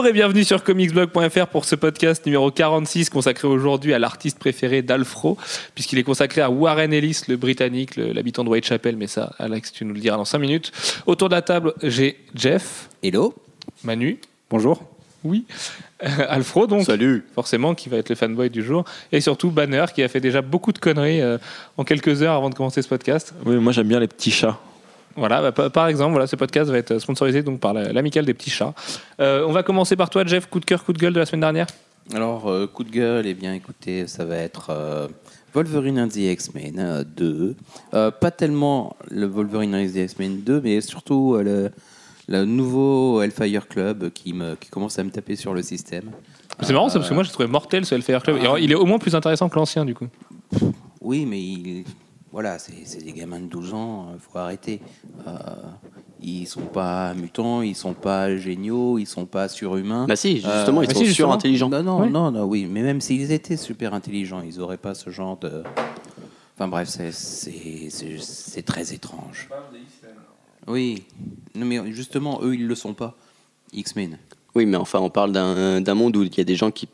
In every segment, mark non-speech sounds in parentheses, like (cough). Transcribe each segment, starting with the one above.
Bonjour et bienvenue sur comicsblog.fr pour ce podcast numéro 46 consacré aujourd'hui à l'artiste préféré d'Alfro, puisqu'il est consacré à Warren Ellis, le britannique, l'habitant de Whitechapel, mais ça, Alex, tu nous le diras dans 5 minutes. Autour de la table, j'ai Jeff, Hello. Manu, Bonjour. oui, euh, Alfro, donc, Salut. forcément, qui va être le fanboy du jour, et surtout Banner, qui a fait déjà beaucoup de conneries euh, en quelques heures avant de commencer ce podcast. Oui, moi j'aime bien les petits chats. Voilà, bah, pa- par exemple, voilà, ce podcast va être sponsorisé donc par la- l'amicale des petits chats. Euh, on va commencer par toi, Jeff. Coup de cœur, coup de gueule de la semaine dernière? Alors, euh, coup de gueule, eh bien, écoutez, ça va être euh, Wolverine and the X-Men euh, 2. Euh, pas tellement le Wolverine and the X-Men 2, mais surtout le, le nouveau Hellfire Club qui, me, qui commence à me taper sur le système. C'est marrant, ça, parce que moi, j'ai trouvé mortel ce Hellfire Club. Alors, il est au moins plus intéressant que l'ancien, du coup. Oui, mais il- voilà, c'est des gamins de 12 ans, il faut arrêter. Euh, ils sont pas mutants, ils sont pas géniaux, ils sont pas surhumains. Bah si, justement, Euh, ils mais sont si, justement. surintelligents. Non, non, non, non, oui, mais même s'ils étaient super intelligents, ils n'auraient pas ce genre de. Enfin bref, c'est- très étrange. Oui, non, mais justement, eux, ils le sont pas. X-Men. Oui, mais enfin, on parle d'un monde où il y a des gens qui,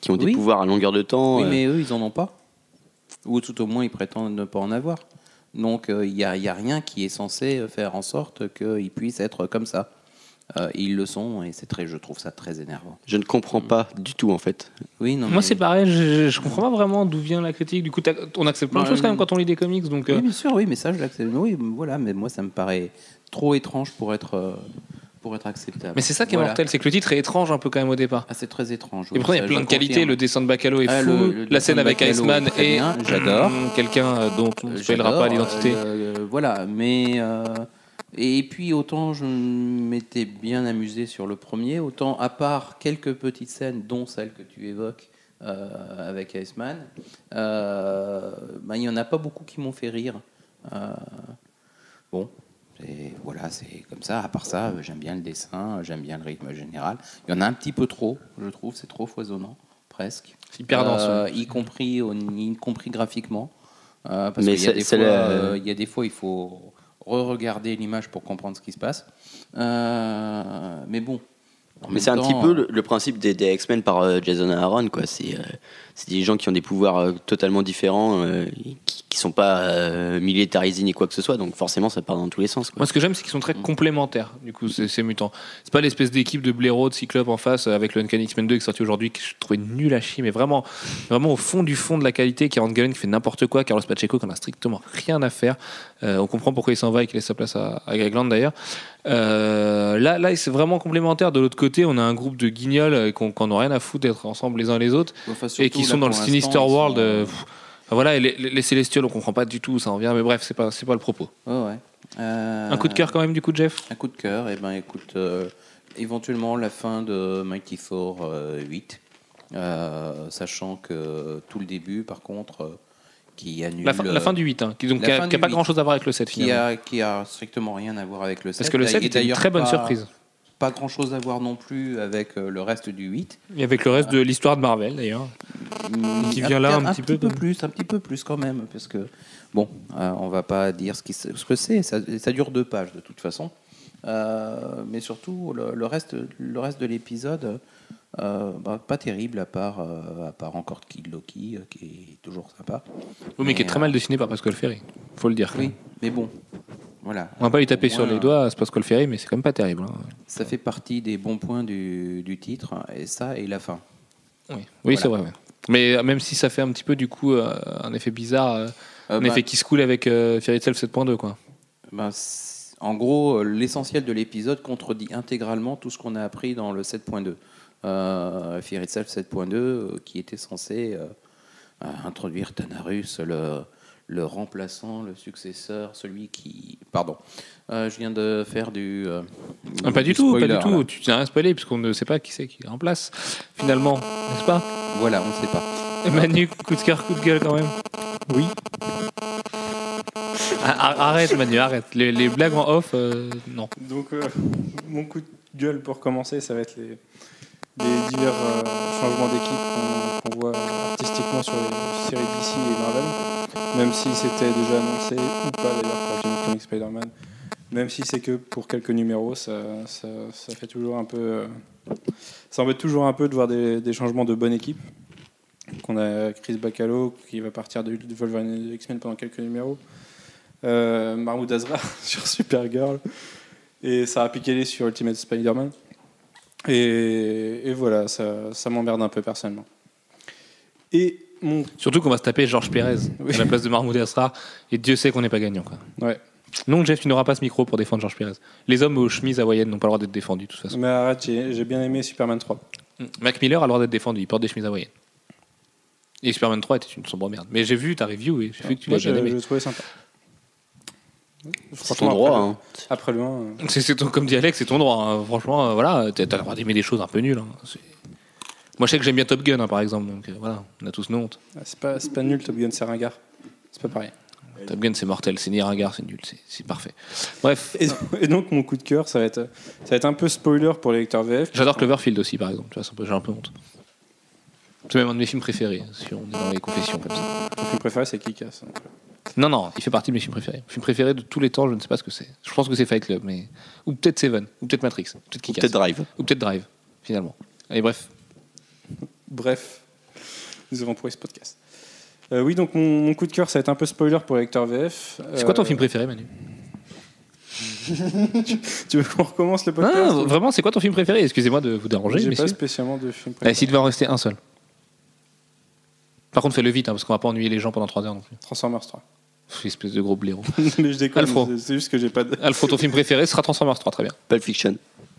qui ont des Oui. pouvoirs à longueur de temps. Oui, euh, mais eux, ils en ont pas. Ou tout au moins, ils prétendent ne pas en avoir. Donc, euh, il n'y a, il y a rien qui est censé faire en sorte qu'ils puissent être comme ça. Euh, ils le sont, et c'est très, je trouve ça très énervant. Je ne comprends pas du tout, en fait. Oui, non, Moi, mais- c'est pareil, je, je comprends pas vraiment d'où vient la critique. Du coup, on accepte plein de choses quand même quand on lit des comics. Donc, euh, Oui, bien sûr, oui, mais ça, je l'accepte. Oui, voilà, mais moi, ça me paraît trop étrange pour être, euh, pour être acceptable. Mais c'est ça qui est Voilà. mortel, c'est que le titre est étrange un peu quand même au départ. Ah, c'est très étrange. Et pourtant, il y a plein de qualités. Le dessin de Bacalo est Ah, fou. le- le la scène avec Iceman est j'adore. quelqu'un euh, dont on ne spoilera pas l'identité. euh, voilà, mais. euh, et puis, autant je m'étais bien amusé sur le premier, autant, à part quelques petites scènes, dont celle que tu évoques avec Iceman, bah, il n'y en a pas beaucoup qui m'ont fait rire. Bon. Et voilà, c'est comme ça. À part ça, euh, j'aime bien le dessin, j'aime bien le rythme général. Il y en a un petit peu trop, je trouve, c'est trop foisonnant, presque. C'est hyper dense. Euh, y compris y compris graphiquement Euh, parce Mais qu'il y fois euh, il y a des fois il faut re-regarder l'image pour comprendre ce qui se passe Euh, mais bon Mais c'est un petit peu le, le principe des, des X-Men par euh, Jason Aaron, quoi. C'est euh, c'est des gens qui ont des pouvoirs euh, totalement différents, euh, qui, qui sont pas euh, militarisés ni quoi que ce soit, donc forcément ça part dans tous les sens. Quoi. Moi, ce que j'aime, c'est qu'ils sont très complémentaires, du coup, ces, ces mutants. C'est pas l'espèce d'équipe de Blaireau, de Cyclope en face, euh, avec le Uncanny X-Men 2 qui est sorti aujourd'hui, que je trouvais nul à chier, mais vraiment, vraiment au fond du fond de la qualité, qui Galen qui fait n'importe quoi, Carlos Pacheco qui en a strictement rien à faire. Euh, on comprend pourquoi il s'en va et qu'il laisse sa place à, à Greg Land d'ailleurs. Euh, là, là, c'est vraiment complémentaire. De l'autre côté, on a un groupe de guignols euh, qu'on qu'on n'a rien à foutre d'être ensemble les uns les autres enfin, et qui là, sont dans le Sinister World. sont, euh, pff, voilà, et les, les, les Célestials, on comprend pas du tout, ça en vient, mais bref, c'est pas, pas le propos. ouais. Euh, Un coup de cœur quand même, du coup, Jeff? Un coup de cœur et ben écoute éventuellement la fin de Mighty Thor euh, 8 euh, sachant que tout le début par contre qui annule La fin, la fin du 8, hein, qui n'a pas 8. grand chose à voir avec le 7 qui finalement. a, qui a strictement rien à voir avec le 7 Parce que le 7 et était une très bonne pas- surprise. pas grand chose à voir non plus avec euh, le reste du 8 Et avec le reste de l'histoire de Marvel d'ailleurs. Qui vient là un petit peu plus un petit peu plus quand même parce que bon euh, on va pas dire ce, qui, ce que c'est ça, ça dure deux pages de toute façon Euh, mais surtout le, le reste le reste de l'épisode euh, bah, pas terrible à part euh, à part encore Kid Loki euh, qui est toujours sympa Oui, mais qui est très mal dessiné par Pascal Ferry, faut le dire. oui mais bon voilà On va pas lui taper sur les doigts, c'est Pascal Ferry, mais c'est quand même pas terrible. hein. ça fait partie des bons points du, du titre et ça et la fin Oui, oui Voilà. c'est vrai. ouais. Mais même si ça fait un petit peu du coup un effet bizarre, un bah, effet qui se coule avec Fairy Tail 7.2 quoi. C- en gros, l'essentiel de l'épisode contredit intégralement tout ce qu'on a appris dans le 7.2. Euh, Fear Itself 7.2, euh, qui était censé euh, euh, introduire Tanarus, le, le remplaçant, le successeur, celui qui... Pardon, Euh, je viens de faire du... euh, Ah, pas du tout, pas spoiler, du tout. là. Tu n'as rien spoilé puisqu'on ne sait pas qui c'est qui est en place finalement, n'est-ce pas? Voilà, on ne sait pas. Manu, coup de cœur, coup de gueule quand même. Oui. Ah, Arrête Manu, arrête. Les, les blagues en off, euh, non. Donc, euh, mon coup de gueule pour commencer, ça va être les, les divers euh, changements d'équipe qu'on voit artistiquement sur les séries DC et Marvel. Même si c'était déjà annoncé ou pas d'ailleurs pour Comics Spider-Man Même si c'est que pour quelques numéros, ça, ça, fait toujours un peu. euh, ça embête toujours un peu de voir des, des changements de bonne équipe. Qu'on a Chris Bacalo qui va partir de, de X-Men pendant quelques numéros. Euh, Mahmoud Azra (laughs) sur Supergirl. Et Sarah Pikeli sur Ultimate Spider-Man. Et, et voilà, ça, ça m'emmerde un peu personnellement. Et mon. Surtout qu'on va se taper Georges Pérez à la place de Mahmoud Asrar, et Dieu sait qu'on n'est pas gagnant. Quoi. Ouais. Non, Jeff, tu n'auras pas ce micro pour défendre Georges Pérez. Les hommes aux chemises hawaïennes n'ont pas le droit d'être défendus, de toute façon. Mais arrête, j'ai bien aimé Superman 3. Mac Miller a le droit d'être défendu, il porte des chemises hawaïennes. Et Superman 3 était une sombre merde. Mais j'ai vu ta review et j'ai vu que tu l'as bien je, aimé. je le trouvais sympa. C'est ton droit. Hein. Après loin. euh, C'est, comme dit Alex, c'est ton droit. hein. Franchement, euh, voilà, t'as le droit d'aimer des choses un peu nulles. hein. Moi, je sais que j'aime bien Top Gun, hein, par exemple. Donc euh, voilà, on a tous nos hontes. C'est pas, c'est pas nul, Top Gun, c'est ringard. C'est pas pareil. Top Gun, c'est mortel. C'est ni ringard, c'est nul. C'est, parfait. Bref, Et, et donc, mon coup de cœur, ça va être, ça va être un peu spoiler pour les lecteurs VF. j'adore Cloverfield aussi, par exemple. J'ai un peu honte. C'est même un de mes films préférés, si on est dans les confessions comme ça. Mon film préféré, c'est Kick-Ass. Non, non, il fait partie de mes films préférés. Film préféré de tous les temps, je ne sais pas ce que c'est. Je pense que c'est Fight Club, mais ou peut-être Seven, ou peut-être Matrix, ou peut-être peut-être Drive. ou peut-être Drive, finalement. Allez, bref. (laughs) Bref, nous avons pourri ce podcast. Euh, oui, donc mon, mon coup de cœur, ça va être un peu spoiler pour les lecteurs VF. C'est quoi ton Euh, film préféré, Manu (laughs) Tu veux qu'on recommence le podcast Ah, Vraiment, c'est quoi ton film préféré? Excusez-moi de vous déranger, J'ai pas spécialement de film Allez, préféré. s'il devait en rester un seul. Par contre, fais-le vite, hein, parce qu'on va pas ennuyer les gens pendant 3 heures non plus. Transformers 3. Pff, Espèce de gros blaireau. (laughs) Mais je déconne, Alfro. c'est- juste que j'ai pas de. Alfro, ton film préféré sera Transformers 3, très bien. Pulp Fiction.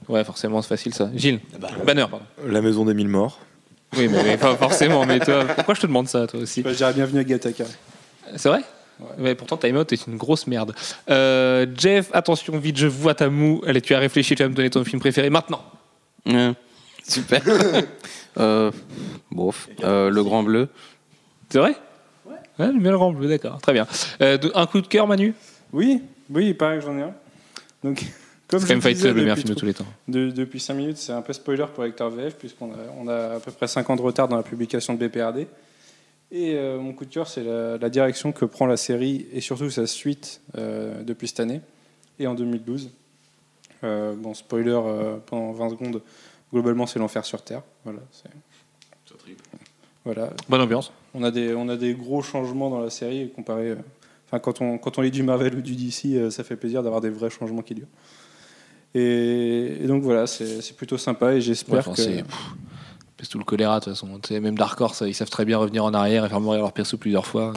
Ouais, forcément, c'est facile ça. Gilles Banner, pardon. La maison des mille morts. Oui, mais, mais pas forcément, mais toi, pourquoi je te demande ça, toi aussi Bah, je dirais bienvenue à Gataka. C'est vrai? Ouais. Mais pourtant, Time Out est une grosse merde. Euh, Jeff, attention, vite, je vois ta moue. Allez, tu as réfléchi, tu vas me donner ton film préféré maintenant. Ouais. (laughs) Super. (laughs) euh, bof. Euh, le Grand Bleu. C'est vrai? Ouais. j'aime bien le grand bleu, d'accord, très bien. Euh, un coup de cœur, Manu? Oui, oui, il paraît que j'en ai un. Donc, (laughs) comme même Fight Club, le meilleur film de tous les temps. de- depuis 5 minutes, c'est un peu spoiler pour Lecteur VF, puisqu'on a, on a à peu près 5 ans de retard dans la publication de BPRD. Et euh, mon coup de cœur, c'est la, la direction que prend la série, et surtout sa suite, euh, depuis cette année, et en 2012. Euh, bon, spoiler euh, pendant 20 secondes, globalement, c'est l'enfer sur Terre. Voilà, c'est- voilà. Bonne ambiance. On a des, on a des gros changements dans la série comparé. euh, Enfin, quand on, quand on lit du Marvel ou du DC, euh, ça fait plaisir d'avoir des vrais changements qui durent. Et, et donc voilà, c'est plutôt sympa et Ouais, j'espère enfin, que. pèse tout le choléra de toute façon. Tu sais, même Dark Horse, ils savent très bien revenir en arrière et faire mourir leur perso plusieurs fois.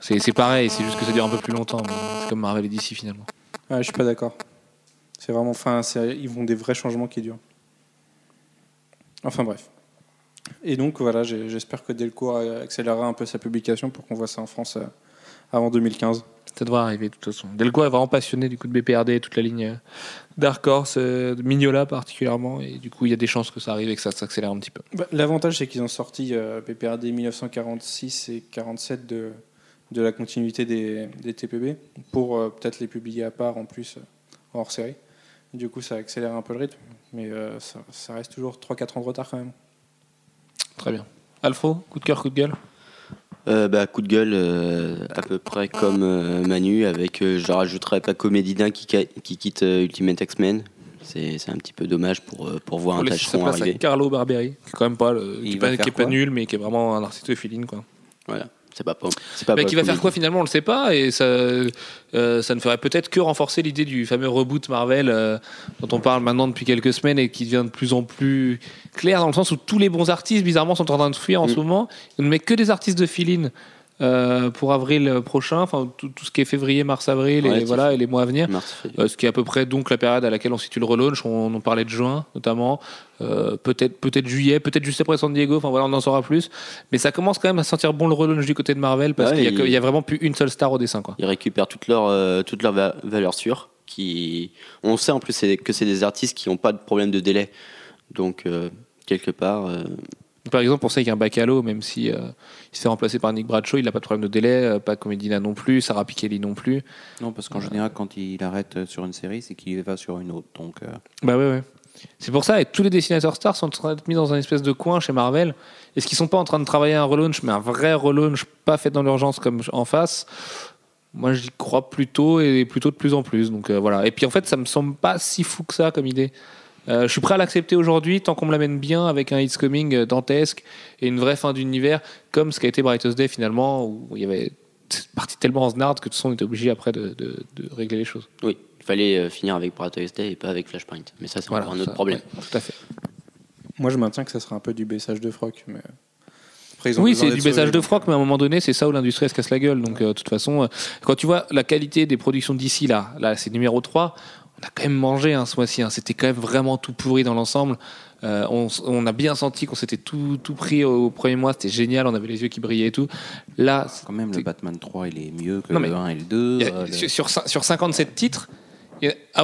C'est pareil, c'est juste que ça dure un peu plus longtemps, c'est comme Marvel et DC finalement. Ouais, je suis pas d'accord. C'est vraiment. Enfin, ils vont des vrais changements qui durent. Enfin bref. Et donc voilà, j'espère que Delcourt accélérera un peu sa publication pour qu'on voit ça en France euh, avant 2015. Ça devrait arriver de toute façon. Delco est vraiment passionné du coup de BPRD, toute la ligne euh, Dark Horse, euh, de Mignola particulièrement, et du coup il y a des chances que ça arrive et que ça s'accélère un petit peu. Bah, L'avantage, c'est qu'ils ont sorti PPRD 1946 et 47 de, de la continuité des, des TPB pour euh, peut-être les publier à part en plus hors série. Du coup, ça accélère un peu le rythme, mais euh, ça, ça reste toujours 3-4 ans de retard quand même. Très bien. Alfro, coup de cœur, coup de gueule Euh, bah, coup de gueule, euh, à peu près comme euh, Manu, avec, je rajouterais pas Comédien qui, qui quitte Ultimate X-Men. C'est un petit peu dommage pour, pour voir un tâcheron arriver. Carlo Barberi, qui est quand même pas, le, qui est pas, faire qui est pas quoi nul, mais qui est vraiment un artiste feeling quoi. Voilà, c'est pas, c'est pas pas qui va faire quoi finalement, on le sait pas, et ça, euh, ça ne ferait peut-être que renforcer l'idée du fameux reboot Marvel euh, dont on parle maintenant depuis quelques semaines et qui devient de plus en plus clair dans le sens où tous les bons artistes bizarrement sont en train de fuir en Mm. ce moment. On ne met que des artistes de fill-in euh, pour avril prochain, enfin tout, tout ce qui est février, mars, avril Ouais, et voilà et les mois à venir. Euh, ce qui est à peu près donc la période à laquelle on situe le relaunch. On, en parlait de juin notamment, Euh, peut-être peut-être juillet, peut-être juste après San Diego. Enfin voilà, on en saura plus. Mais ça commence quand même à sentir bon le relaunch du côté de Marvel parce Ouais, qu'il y a, vraiment plus une seule star au dessin quoi. Ils récupèrent toutes leurs euh, toutes leurs va- valeurs sûres. Qui... On sait en plus que c'est des artistes qui n'ont pas de problème de délai. Donc, quelque part, Par exemple, pour ça, il y a un Bacalo, même si euh, il se fait remplacer par Nick Bradshaw, il n'a pas de problème de délai, euh, pas Comedina non plus, Sarah Pikeli non plus. Non, parce qu'en général, quand il arrête sur une série, c'est qu'il va sur une autre. Donc, euh, Bah ouais, ouais. C'est pour ça, et tous les dessinateurs stars sont en train d'être mis dans un espèce de coin chez Marvel. Est-ce qu'ils sont pas en train de travailler un relaunch, mais un vrai relaunch, pas fait dans l'urgence comme en face Moi, j'y crois plutôt et plutôt de plus en plus. Donc euh, voilà. Et puis en fait, ça me semble pas si fou que ça comme idée. Euh, je suis prêt à l'accepter aujourd'hui tant qu'on me l'amène bien avec un It's Coming euh, dantesque et une vraie fin d'univers comme ce qu'a été Brightest Day finalement où il y avait parti tellement en snard que de toute façon on était obligé après de, de- de régler les choses. Oui, il fallait euh, finir avec Prometheus Day et pas avec Flashpoint. Mais ça, c'est Voilà, encore un autre ça, problème. ouais, tout à fait. Moi, je maintiens que ça sera un peu du baissage de froc. Mais... Après, ils ont Oui, c'est du baissage sauvés, de froc, mais à un moment donné, c'est ça où l'industrie elle se casse la gueule. Donc, euh, de toute façon, euh, quand tu vois la qualité des productions d'ici, là, là c'est numéro 3, on a quand même mangé hein, ce mois-ci. hein. C'était quand même vraiment tout pourri dans l'ensemble. Euh, on, a bien senti qu'on s'était tout, tout pris au premier mois, c'était génial, on avait les yeux qui brillaient et tout. Là, Quand même, le Batman 3, il est mieux que Non, le 1 et le 2. il y a- euh, le- sur, sur, cin- sur 57 titres,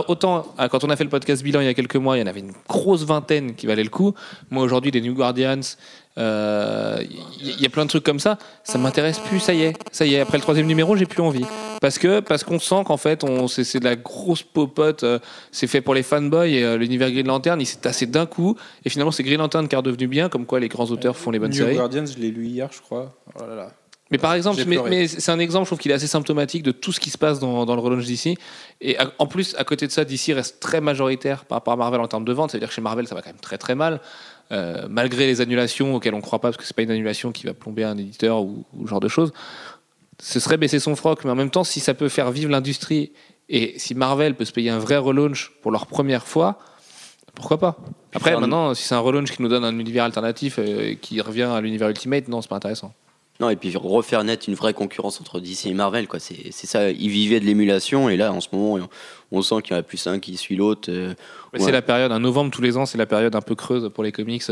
autant ah, quand on a fait le podcast bilan il y a quelques mois, il y en avait une grosse vingtaine qui valaient le coup. Moi aujourd'hui, des New Guardians, euh, il y, a plein de trucs comme ça. Ça m'intéresse plus. Ça y est, ça y est. Après le troisième numéro, j'ai plus envie parce que parce qu'on sent qu'en fait, c'est de la grosse popote. euh, c'est fait pour les fanboys et euh, l'univers Green Lantern, il s'est tassé d'un coup. Et finalement, c'est Green Lantern qui est redevenu bien, comme quoi les grands auteurs font les bonnes New séries. Guardians, je l'ai lu hier, je crois. Oh là là. Mais par exemple, mais, mais c'est un exemple, je trouve qu'il est assez symptomatique de tout ce qui se passe dans, dans le relaunch d'ici. Et à- en plus, à côté de ça, DC reste très majoritaire par rapport à Marvel en termes de vente. C'est-à-dire que chez Marvel, ça va quand même très très mal. Euh, malgré les annulations auxquelles on ne croit pas, parce que c'est pas une annulation qui va plomber un éditeur ou, ou ce genre de choses. Ce serait baisser son froc, mais en même temps, si ça peut faire vivre l'industrie et si Marvel peut se payer un vrai relaunch pour leur première fois, pourquoi pas? Après, maintenant, si c'est un relaunch qui nous donne un univers alternatif euh, et qui revient à l'univers Ultimate, non, c'est pas intéressant. Non, et puis refaire naître une vraie concurrence entre DC et Marvel, quoi. C'est c'est ça. Ils vivaient de l'émulation, et là, en ce moment, on, sent qu'il y en a plus un qui suit l'autre. euh, ouais. C'est la période, un novembre tous les ans, c'est la période un peu creuse pour les comics.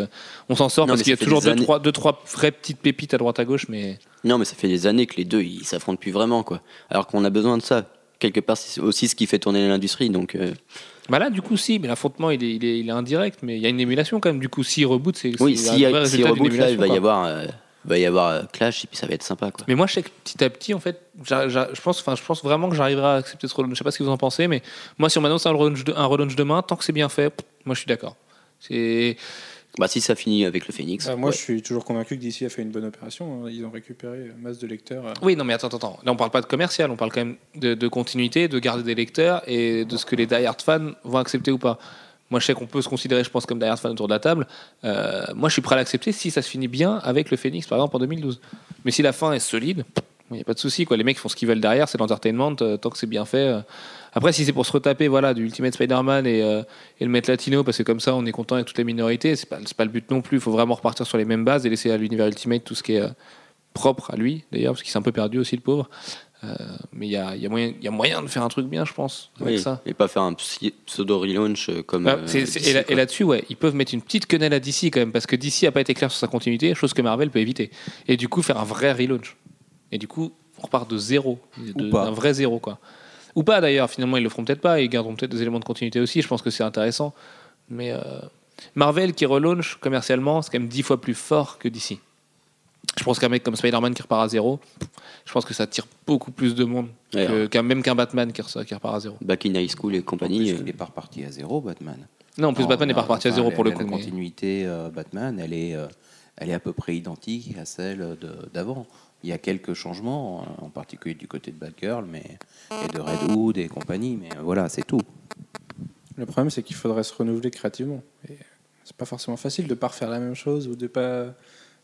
On s'en sort Non, parce qu'il y a toujours deux années- trois, deux, trois vraies petites pépites à droite à gauche, mais Non, mais ça fait des années que les deux, ils s'affrontent plus vraiment, quoi. Alors qu'on a besoin de ça. Quelque part, c'est aussi ce qui fait tourner l'industrie, donc. euh, bah là, du coup, si, mais l'affrontement il est, il, est, il est indirect, mais il y a une émulation quand même. Du coup, s'il reboot, c'est Oui, s'il y a, d'une reboot, là, il va y avoir, euh, va y avoir euh, Clash, et puis ça va être sympa, quoi. Mais moi, je sais que petit à petit, en fait, je pense, enfin, je pense vraiment que j'arriverai à accepter ce relaunch. Je sais pas ce que vous en pensez, mais moi, si on m'annonce un relaunch, de- un relaunch demain, tant que c'est bien fait, pff, moi, je suis d'accord. C'est Bah, si ça finit avec le Phoenix. Ah, moi, ouais. je suis toujours convaincu que DC a fait une bonne opération. hein. Ils ont récupéré masse de lecteurs. euh. Oui, non, mais attends, attends, attends. Là, on parle pas de commercial, on parle quand même de, de continuité, de garder des lecteurs et de ce que les die-hard fans vont accepter ou pas. Moi, je sais qu'on peut se considérer, je pense, comme die-hard fan autour de la table. Euh, moi, je suis prêt à l'accepter si ça se finit bien avec le Phoenix, par exemple, en 2012. Mais si la fin est solide, il n'y a pas de souci. Les mecs font ce qu'ils veulent derrière, c'est l'entertainment, euh, tant que c'est bien fait. euh. Après, si c'est pour se retaper voilà, du Ultimate Spider-Man et, le mettre latino, parce que comme ça, on est content avec toutes les minorités, c'est pas, pas le but non plus. Il faut vraiment repartir sur les mêmes bases et laisser à l'univers Ultimate tout ce qui est propre à lui, d'ailleurs, parce qu'il s'est un peu perdu aussi, le pauvre. Euh, mais il y a, il y, a moyen- il y a moyen de faire un truc bien, je pense, avec Oui, ça. et pas faire un psy- pseudo-relaunch euh, comme. Bah, euh, c'est- c'est- DC, et là-dessus, ouais, ils peuvent mettre une petite quenelle à DC quand même, parce que DC a pas été clair sur sa continuité, chose que Marvel peut éviter. Et du coup, faire un vrai relaunch. Et du coup, on repart de zéro, d'un vrai zéro, quoi. Ou pas d'ailleurs, finalement, ils le feront peut-être pas, ils garderont peut-être des éléments de continuité aussi, je pense que c'est intéressant. Mais euh, Marvel qui relaunch commercialement, c'est quand même dix fois plus fort que DC. Je pense qu'un mec comme Spider-Man qui repart à zéro, je pense que ça attire beaucoup plus de monde Ouais, que- qu'un même qu'un Batman qui, re- qui repart à zéro. Back in High School et compagnie. plus, euh, il n'est pas reparti à zéro, Batman. Non, en plus Non, Batman n'est pas reparti à zéro pour le coup. La continuité euh, Batman, elle est, euh, elle est à peu près identique à celle de- d'avant. Il y a quelques changements, en particulier du côté de Batgirl, mais et de Red Hood et compagnie, mais voilà, c'est tout. Le problème, c'est qu'il faudrait se renouveler créativement. Et c'est pas forcément facile de pas refaire la même chose ou de pas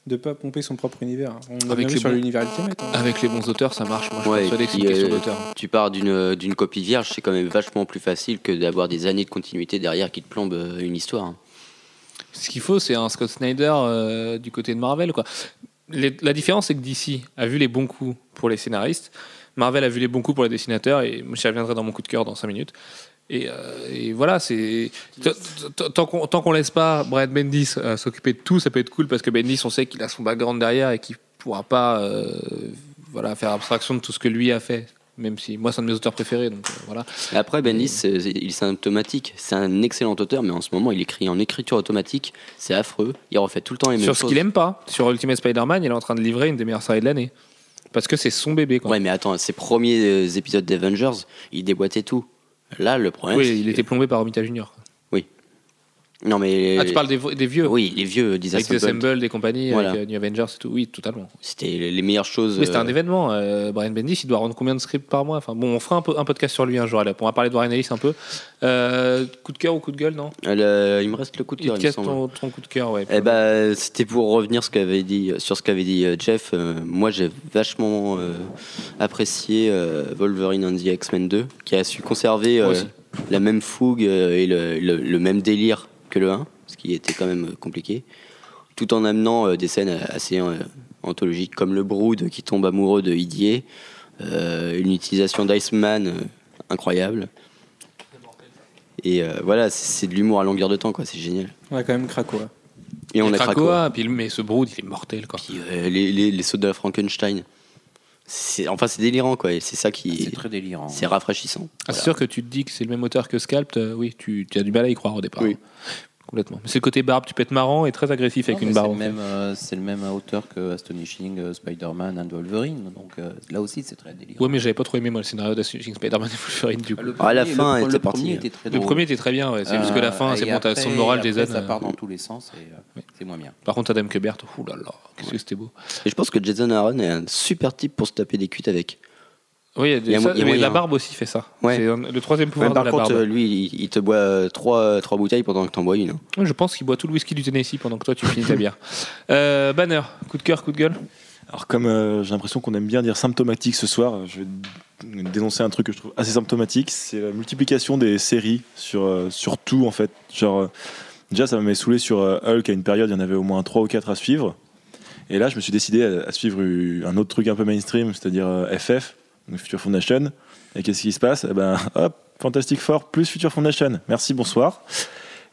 de pas pomper son propre univers. On Avec les sur bons- l'univers Ultimate. hein. Avec les bons auteurs, ça marche. Moi, je Ouais, puis, euh, d'auteur. Tu pars d'une d'une copie vierge, c'est quand même vachement plus facile que d'avoir des années de continuité derrière qui te plombent euh, une histoire. hein. Ce qu'il faut, c'est un Scott Snyder euh, du côté de Marvel. Quoi. Les- la différence, c'est que DC a vu les bons coups pour les scénaristes, Marvel a vu les bons coups pour les dessinateurs, et j'y reviendrai dans mon coup de cœur dans 5 minutes. Et, euh, et voilà, c'est tant qu'on tant qu'on laisse pas Brad Bendis euh, s'occuper de tout, ça peut être cool parce que Bendis, on sait qu'il a son background derrière et qu'il pourra pas euh, voilà faire abstraction de tout ce que lui a fait. Même si moi, c'est un de mes auteurs préférés, donc euh, voilà. Après, Bendis, il est symptomatique. C'est un excellent auteur, mais en ce moment, il écrit en écriture automatique. C'est affreux. Il refait tout le temps les mêmes Sur ce choses. qu'il aime pas, sur Ultimate Spider-Man, il est en train de livrer une des meilleures séries de l'année. Parce que c'est son bébé. Quoi. Ouais, mais attends, ses premiers euh, épisodes d'Avengers, il déboîtait tout. Là, le problème, c'est oui, il était plombé par Romita Junior. Non, mais. Ah, tu parles des, des vieux Oui, les vieux Avec Disassembled. Disassemble, des compagnies, Voilà. avec euh, New Avengers et tout. Oui, totalement. C'était les meilleures choses. Oui, c'était un euh, événement. Euh, Brian Bendis, il doit rendre combien de scripts par mois? Enfin, bon, on fera un, peu, un podcast sur lui un jour. Allez, on va parler de Warren Ellis un peu. Euh, coup de cœur ou coup de gueule, non? Le- il me reste le coup de Il cœur, il me semble. ton, ton coup de cœur, ouais. Eh ben, c'était pour revenir ce qu'avait dit, sur ce qu'avait dit Jeff. euh, moi, j'ai vachement apprécié Wolverine and the X-Men 2, qui a su conserver la même fougue et le, le- le même délire que le 1, ce qui était quand même euh, compliqué, tout en amenant euh, des scènes assez euh, anthologiques, comme le Brood qui tombe amoureux de Idier, euh, une utilisation d'Iceman euh, incroyable. Et euh, voilà, c'est de l'humour à longueur de temps, quoi. C'est génial. On a quand même Krakoa. Et on Et a Krakoa. Krakoa, puis, mais ce Brood, il est mortel, quoi. Puis euh, les, les, les sodas Frankenstein. C'est, enfin, c'est délirant, quoi. Et c'est ça qui. C'est très délirant. C'est rafraîchissant. Ah, C'est sûr que tu te dis que c'est le même auteur que Scalp, euh, oui, tu, tu as du mal à y croire au départ. Oui. Complètement. C'est le côté barbe, tu peux être marrant et très agressif avec Non, une barbe. C'est le, euh, le même auteur que Astonishing euh, Spider-Man and Wolverine. Donc euh, là aussi, c'est très délirant. Ouais, mais j'avais pas trop aimé moi le scénario d'Astonishing Spider-Man et Wolverine du coup. Le Ah, la premier- fin le, était le partie, premier était très Le premier était très bien, ouais. c'est juste que la fin, Euh, c'est bon, t'as son moral après, Jason. Ça part dans tous les sens et euh, c'est moins bien. Par contre, Adam Kubert, oh là là, qu'est-ce que c'était beau. Et je pense que Jason Aaron est un super type pour se taper des cuites avec. Oui, il y a Il y a ça, mo- il y a mais moyen. la barbe aussi fait ça. Ouais. C'est un- le troisième pouvoir Ouais, de la contre, barbe. euh, lui, il, il te boit euh, trois, trois bouteilles pendant que t'en bois une. hein. Je pense qu'il boit tout le whisky du Tennessee pendant que toi tu finis ta bière. (laughs) Euh, Banner, coup de cœur, coup de gueule? Alors comme euh, j'ai l'impression qu'on aime bien dire symptomatique ce soir, euh, je vais dénoncer un truc que je trouve assez symptomatique, c'est la multiplication des séries sur, euh, sur tout en fait. Genre, euh, déjà ça m'avait saoulé sur euh, Hulk à une période, il y en avait au moins 3 ou 4 à suivre. Et là je me suis décidé à, à suivre euh, un autre truc un peu mainstream, c'est-à-dire euh, FF, donc Future Foundation. Et qu'est-ce qui se passe? Eh ben (laughs) hop, Fantastic Four plus Future Foundation. Merci, bonsoir.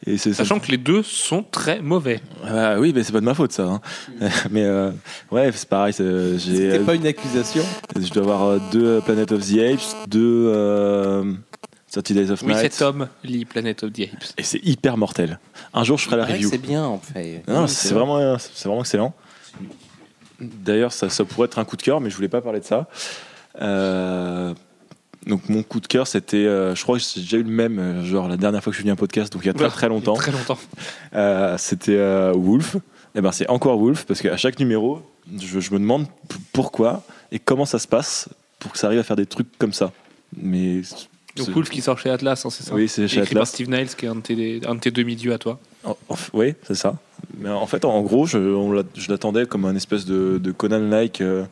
Et c'est ça. Sachant que les deux sont très mauvais. Ah oui, mais c'est pas de ma faute ça. hein. (laughs) mais euh, ouais, c'est pareil. c'est- J'ai, C'était pas une accusation. je dois avoir euh, deux Planet of the Apes, deux euh, 30 Days of Oui, Night. cet homme lit Planet of the Apes. Et c'est hyper mortel. Un jour, je ferai la review. C'est bien en fait. Non, Oui, c'est vraiment, euh, c'est vraiment excellent. D'ailleurs, ça, ça pourrait être un coup de cœur, mais je voulais pas parler de ça. Euh, donc mon coup de cœur, c'était, euh, je crois que j'ai déjà eu le même, euh, genre la dernière fois que je suis venu à un podcast, donc il y a très très longtemps. Très longtemps. C'était Wolf. Et ben c'est encore Wolf parce qu'à chaque numéro, je, je me demande pourquoi et comment ça se passe pour que ça arrive à faire des trucs comme ça. Mais Donc Wolf qui sort chez Atlas, hein, c'est ça oui, c'est chez Écrit par Atlas. Steve Niles, qui est un de tes, tes demi-dieux à toi. En- en f- oui, c'est ça. Mais en fait, en gros, je, l'attendais comme un espèce de, de Conan-like euh,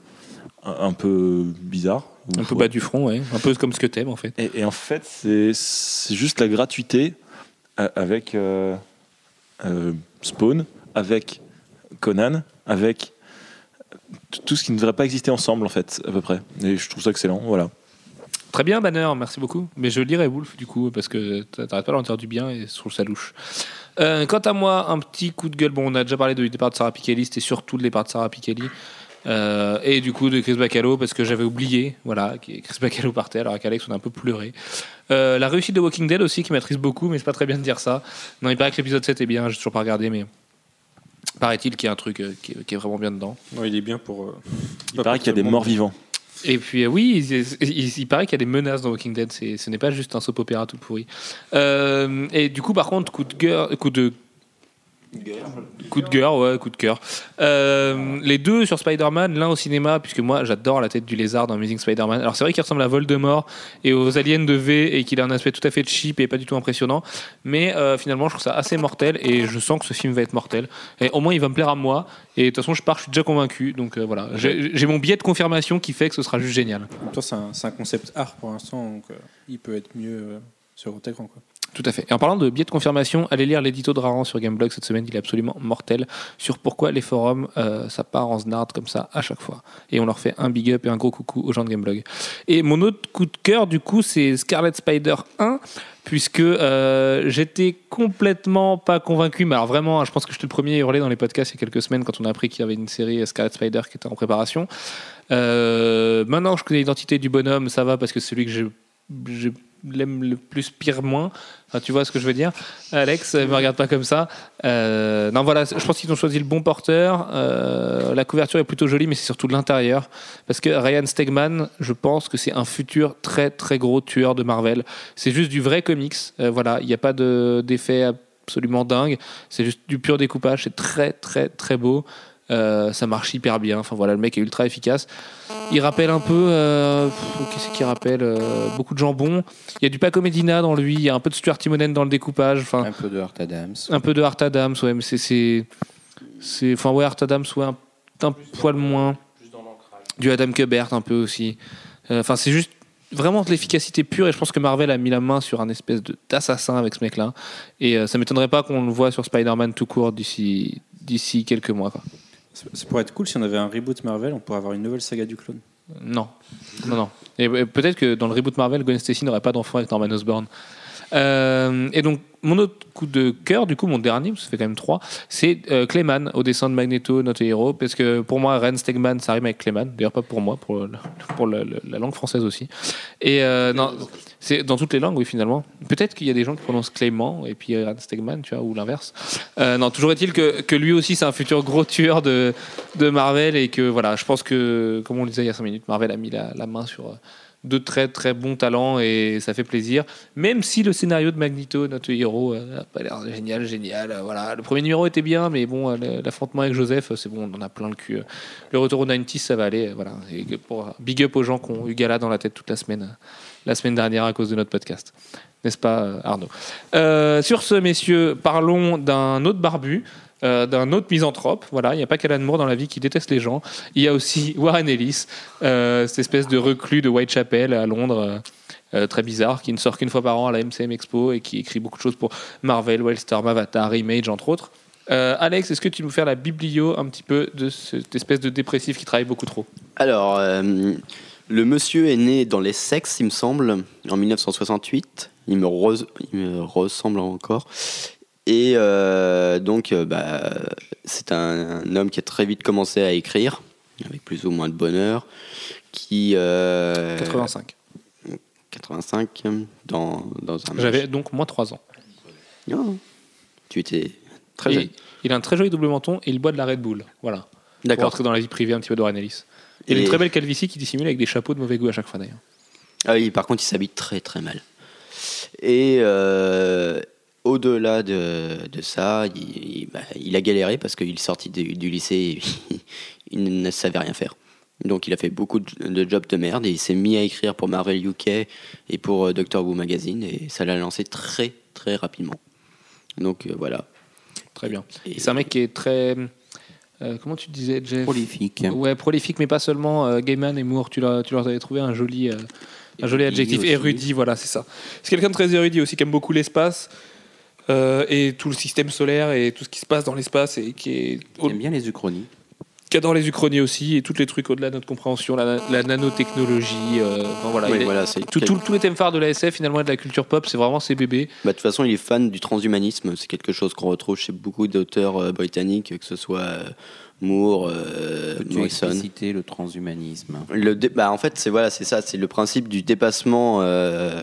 un, peu bizarre. Un peu bas du front, ouais. Un peu comme ce que t'aimes en fait. Et, et en fait, c'est juste la gratuité euh, avec euh, euh, Spawn, avec Conan, avec tout ce qui ne devrait pas exister ensemble, en fait, à peu près. Et je trouve ça excellent, voilà. Très bien, Banner, merci beaucoup. Mais je lirai Wolf du coup, parce que t'arrêtes pas d'en dire du bien et je trouve ça louche. Euh, quant à moi, un petit coup de gueule. Bon, on a déjà parlé du départ de Sarah Pikeli, c'était surtout le départ de Sarah Pikeli. Euh, et du coup de Chris Bacalo parce que j'avais oublié voilà Chris Bacalo partait alors qu'Alex on a un peu pleuré Euh, la réussite de Walking Dead aussi qui m'attriste beaucoup mais c'est pas très bien de dire ça non il paraît que l'épisode 7 est bien j'ai toujours pas regardé mais paraît-il qu'il y a un truc euh, qui, est, qui est vraiment bien dedans Non, il est bien pour. euh, Il paraît qu'il y a des morts vivants. Et puis euh, oui, il, il- il paraît qu'il y a des menaces dans Walking Dead. C'est, ce n'est pas juste un soap opéra tout pourri. Euh, et du coup, par contre, coup de gueule, coup de coup de cœur, ouais, coup de cœur. Euh, les deux sur Spider-Man, l'un au cinéma, puisque moi j'adore la tête du lézard dans Amazing Spider-Man. Alors c'est vrai qu'il ressemble à Voldemort et aux aliens de V et qu'il a un aspect tout à fait cheap et pas du tout impressionnant. Mais euh, finalement, je trouve ça assez mortel et je sens que ce film va être mortel. Et au moins, il va me plaire à moi. Et de toute façon, je pars, je suis déjà convaincu. Donc euh, voilà, j'ai, mon biais de confirmation qui fait que ce sera juste génial. En même c'est un, concept art pour l'instant, donc il peut être mieux sur votre écran. Quoi. Tout à fait. Et en parlant de biais de confirmation, allez lire l'édito de Raran sur Gameblog cette semaine, il est absolument mortel sur pourquoi les forums, euh, ça part en snard comme ça à chaque fois. Et on leur fait un big up et un gros coucou aux gens de Gameblog. Et mon autre coup de cœur, du coup, c'est Scarlet Spider 1, puisque euh, j'étais complètement pas convaincu, mais alors vraiment, hein, je pense que je suis le premier à hurler dans les podcasts il y a quelques semaines quand on a appris qu'il y avait une série euh, Scarlet Spider qui était en préparation. Maintenant je connais l'identité du bonhomme, ça va parce que c'est celui que je l'aime le plus pire moins. Tu vois ce que je veux dire Alex, euh, me regarde pas comme ça. Euh, non, voilà, je pense qu'ils ont choisi le bon porteur. Euh, la couverture est plutôt jolie, mais c'est surtout de l'intérieur. Parce que Ryan Stegman, je pense que c'est un futur très très gros tueur de Marvel. C'est juste du vrai comics. Voilà, il n'y a pas de- d'effet absolument dingue. C'est juste du pur découpage, c'est très très très beau. Euh, ça marche hyper bien. Enfin voilà, le mec est ultra efficace. Il rappelle un peu, euh, pff, qu'est-ce qu'il rappelle Euh, Beaucoup de jambon. Il y a du Paco Medina dans lui. Il y a un peu de Stuart Timonen dans le découpage. Enfin, Un peu de Hart Adams. un peu de Art Adams. Ouais, mais c'est, enfin ouais, Art Adams, ouais, un, un poil moins. Du Adam Kubert un peu aussi. Enfin, c'est juste vraiment de l'efficacité pure et je pense que Marvel a mis la main sur un espèce d'assassin avec ce mec-là. Et ça m'étonnerait pas qu'on le voit sur Spider-Man tout court d'ici, d'ici quelques mois. Quoi. Ça pourrait être cool si on avait un reboot Marvel, on pourrait avoir une nouvelle saga du clone. Non, non, non. Et peut-être que dans le reboot Marvel, Gwen Stacy n'aurait pas d'enfant avec Norman Osborn. Euh, et donc, mon autre coup de cœur, du coup, mon dernier, parce que ça fait quand même trois, c'est euh, Clayman au dessin de Magneto, notre héros, parce que pour moi, Ren Stegman, ça rime avec Clayman. D'ailleurs, pas pour moi, pour, le- pour le- le- la langue française aussi. Et euh, non, c'est dans toutes les langues, oui, finalement. Peut-être qu'il y a des gens qui prononcent Clayman et puis Ren Stegman, tu vois, ou l'inverse. Euh, non, toujours est-il que, que lui aussi, c'est un futur gros tueur de, de Marvel et que voilà, je pense que, comme on le disait il y a 5 minutes, Marvel a mis la, la main sur euh, de très très bons talents et ça fait plaisir. Même si le scénario de Magneto, notre héros, euh, n'a pas l'air génial, génial. euh, Voilà, le premier numéro était bien, mais bon, euh, l'affrontement avec Joseph, euh, c'est bon, on en a plein le cul. euh. Le retour au 90, ça va aller. euh, Voilà, pour big up aux gens qui ont eu Gala dans la tête toute la semaine, euh, la semaine dernière à cause de notre podcast. N'est-ce pas, euh, Arnaud? Euh, Sur ce, messieurs, parlons d'un autre barbu. Euh, d'un autre misanthrope, voilà, il n'y a pas qu'Alan Moore dans la vie qui déteste les gens. Il y a aussi (laughs) Warren Ellis, euh, cette espèce de reclus de Whitechapel à Londres, euh, très bizarre, qui ne sort qu'une fois par an à la MCM Expo et qui écrit beaucoup de choses pour Marvel, Wildstorm, Avatar, Image, entre autres. Alex, est-ce que tu nous faire la biblio un petit peu de cette espèce de dépressif qui travaille beaucoup trop? Alors, le monsieur est né dans les sexes, il me semble, en 1968. Il me, res- il me ressemble encore. Et euh, donc, euh, bah, c'est un, un homme qui a très vite commencé à écrire, avec plus ou moins de bonheur, qui... euh, 85. 85, dans, dans un... J'avais donc moins 3 ans. Non, tu étais très Et jeune. il a un très joli double menton et il boit de la Red Bull. Voilà. Pour D'accord. entrer dans la vie privée un petit peu de Warren Ellis. Il a Et- une très belle calvitie qui dissimule avec des chapeaux de mauvais goût à chaque fois d'ailleurs. Ah oui, par contre, il s'habille très très mal. Et euh, au-delà de, de ça, il, il- bah, il a galéré parce qu'il est sorti du, du lycée et (laughs) il ne savait rien faire. Donc il a fait beaucoup de, de jobs de merde et il s'est mis à écrire pour Marvel UK et pour euh, Doctor Who Magazine et ça l'a lancé très très rapidement. Donc euh, voilà. Très bien. Et- Et c'est un mec qui est très. euh, comment tu disais, Jeff? Prolifique. Ouais, prolifique, mais pas seulement. Euh, Gaiman et Moore, tu, leur- tu leur avais trouvé un joli, euh, un joli adjectif. Érudit, voilà, c'est ça. C'est quelqu'un de très érudit aussi, qui aime beaucoup l'espace euh, et tout le système solaire et tout ce qui se passe dans l'espace et qui est. J'aime bien les uchronies. qui adore les uchronies aussi et tous les trucs au-delà de notre compréhension, la, la nanotechnologie. euh, enfin, voilà, Oui, est- tout- tout- tous les thèmes phares de la SF, finalement, et de la culture pop, c'est vraiment ses bébés. Bah, de toute façon, il est fan du transhumanisme. C'est quelque chose qu'on retrouve chez beaucoup d'auteurs euh, britanniques, que ce soit euh, Moore, euh, Morrison. expliciter le transhumanisme? Le dé- bah, en fait, c'est voilà, c'est ça, c'est le principe du dépassement euh,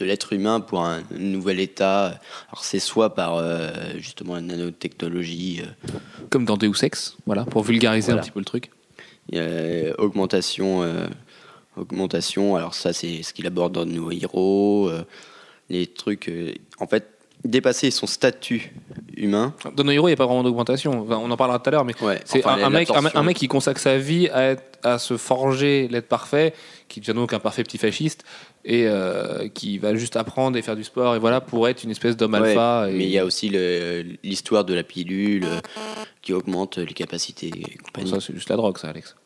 de l'être humain pour un nouvel état. Alors c'est soit par euh, justement la nanotechnologie, euh, Comme dans Deus Ex, voilà, pour vulgariser Voilà. un petit peu le truc. euh, augmentation, augmentation. Alors ça, c'est ce qu'il aborde dans nos héros, les trucs. en fait, dépasser son statut humain. Dans nos héros, il n'y a pas vraiment d'augmentation. Enfin, on en parlera tout à l'heure, mais Ouais, c'est enfin, un, un mec, un, l'absorption. un mec qui consacre sa vie à, être- à se forger l'être parfait, qui devient donc un parfait petit fasciste, et euh, qui va juste apprendre et faire du sport, et voilà, pour être une espèce d'homme Ouais, alpha. et- Mais il y a aussi l'histoire de la pilule euh, qui augmente les capacités et compagnie. Ça, c'est juste la drogue, ça, Alex.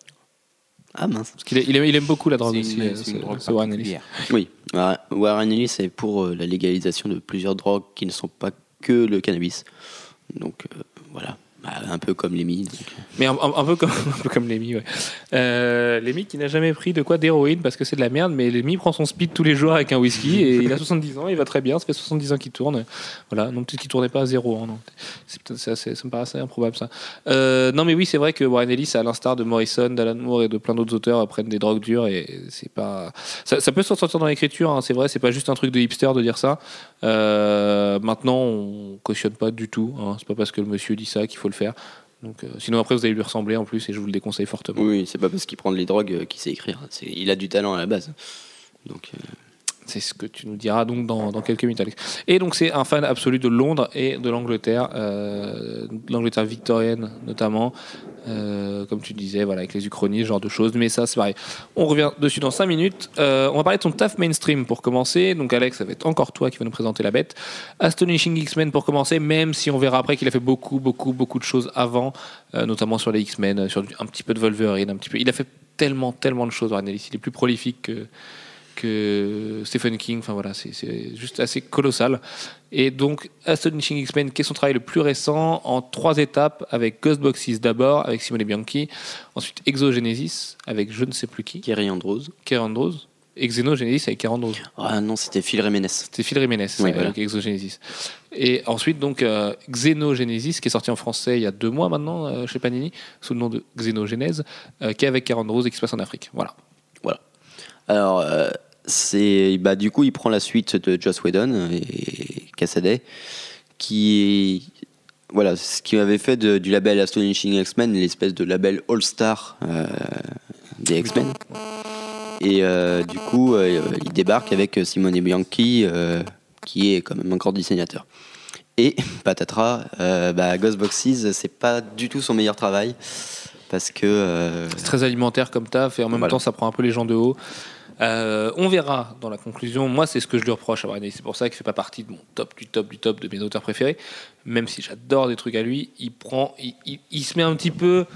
Ah mince. Parce qu'il il aime, il aime beaucoup la drogue aussi, une, euh, c'est une ce- drogue ce Warren Ellis. Oui, Wa- Warren Ellis est pour euh, la légalisation de plusieurs drogues qui ne sont pas que le cannabis. Donc euh, voilà, Bah, un peu comme Lemmy. donc. Mais un, peu comme, un peu comme (laughs) Lémi, ouais. Euh, Lémi qui n'a jamais pris de quoi d'héroïne parce que c'est de la merde, mais Lémi prend son speed tous les jours avec un whisky et il a 70 ans, il va très bien, ça fait 70 ans qu'il tourne. Voilà, non, peut-être qu'il tournait pas à zéro. hein. C'est assez- ça me paraît assez improbable ça. Euh, non, mais oui, c'est vrai que Warren Ellis, à l'instar de Morrison, d'Alan Moore et de plein d'autres auteurs, prennent des drogues dures et c'est pas. Ça, ça peut s'en sortir dans l'écriture, hein, c'est vrai, c'est pas juste un truc de hipster de dire ça. Euh, maintenant, on cautionne pas du tout. Hein, c'est pas parce que le monsieur dit ça qu'il faut le faire. Donc, euh, sinon après vous allez lui ressembler en plus et je vous le déconseille fortement. Oui, c'est pas parce qu'il prend les drogues euh, qu'il sait écrire. Il a du talent à la base. Donc euh, C'est ce que tu nous diras donc dans, quelques minutes, Alex. Et donc, c'est un fan absolu de Londres et de l'Angleterre, euh, l'Angleterre victorienne notamment, euh, comme tu disais, voilà, avec les uchronies, ce genre de choses. Mais ça, c'est pareil. On revient dessus dans 5 minutes. Euh, on va parler de son taf mainstream pour commencer. Donc, Alex, ça va être encore toi qui va nous présenter la bête. Astonishing X-Men pour commencer, même si on verra après qu'il a fait beaucoup, beaucoup, beaucoup de choses avant, euh, notamment sur les X-Men, sur un petit peu de Wolverine, un petit peu. Il a fait tellement, tellement de choses, Ellis. Il est plus prolifique que que Stephen King. Enfin voilà, c'est- juste assez colossal. Et donc, Astonishing X-Men, qui est son travail le plus récent, en trois étapes, avec Ghostboxes d'abord, avec Simone Bianchi, ensuite Exogenesis, avec je ne sais plus qui, Kerry Andrews. Kerry Andrews, et Xenogenesis avec Kerry Andrews. Ah non, c'était Phil Jiménez. C'était Phil Jiménez Oui, avec voilà. Exogenesis. Et ensuite, donc, euh, Xenogenesis, qui est sorti en français il y a deux mois maintenant euh, chez Panini, sous le nom de Xenogenèse, euh, qui est avec Kerry Andrews et qui se passe en Afrique. Voilà. Alors, euh, c'est bah, du coup, il prend la suite de Joss Whedon et Cassaday, qui voilà, ce qui avait fait de- du label Astonishing X-Men l'espèce de label All-Star euh, des X-Men. Et euh, du coup, euh, il débarque avec Simone Bianchi, qui est quand même encore dessinateur. Et (laughs) patatras, bah, Ghostboxes, c'est pas du tout son meilleur travail parce que C'est très alimentaire comme taf et en même Voilà. temps ça prend un peu les gens de haut. Euh, on verra dans la conclusion. Moi, c'est ce que je lui reproche à Ellis. C'est pour ça qu'il fait pas partie de mon top du top du top de mes auteurs préférés. Même si j'adore des trucs à lui, il prend, il se met un petit peu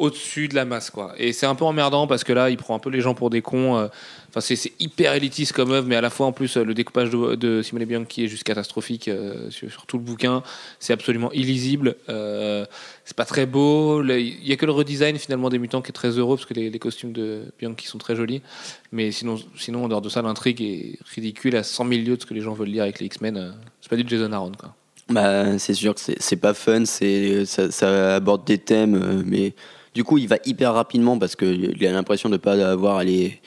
au-dessus de la masse, quoi. Et c'est un peu emmerdant parce que là, il prend un peu les gens pour des cons. euh. Enfin, c'est hyper élitiste comme œuvre, mais à la fois en plus euh, le découpage de, de Simone Bianchi est juste catastrophique euh, sur, tout le bouquin. C'est absolument illisible. Euh, c'est pas très beau. Il y a que le redesign finalement des mutants qui est très heureux parce que les, costumes de Bianchi sont très jolis. Mais sinon, sinon en dehors de ça, l'intrigue est ridicule à 100 000 lieues de ce que les gens veulent lire avec les X-Men. C'est pas du Jason Aaron, quoi. Bah, c'est sûr que c'est c'est pas fun, c'est ça, ça aborde des thèmes, mais du coup il va hyper rapidement parce qu'il a l'impression de pas avoir à les,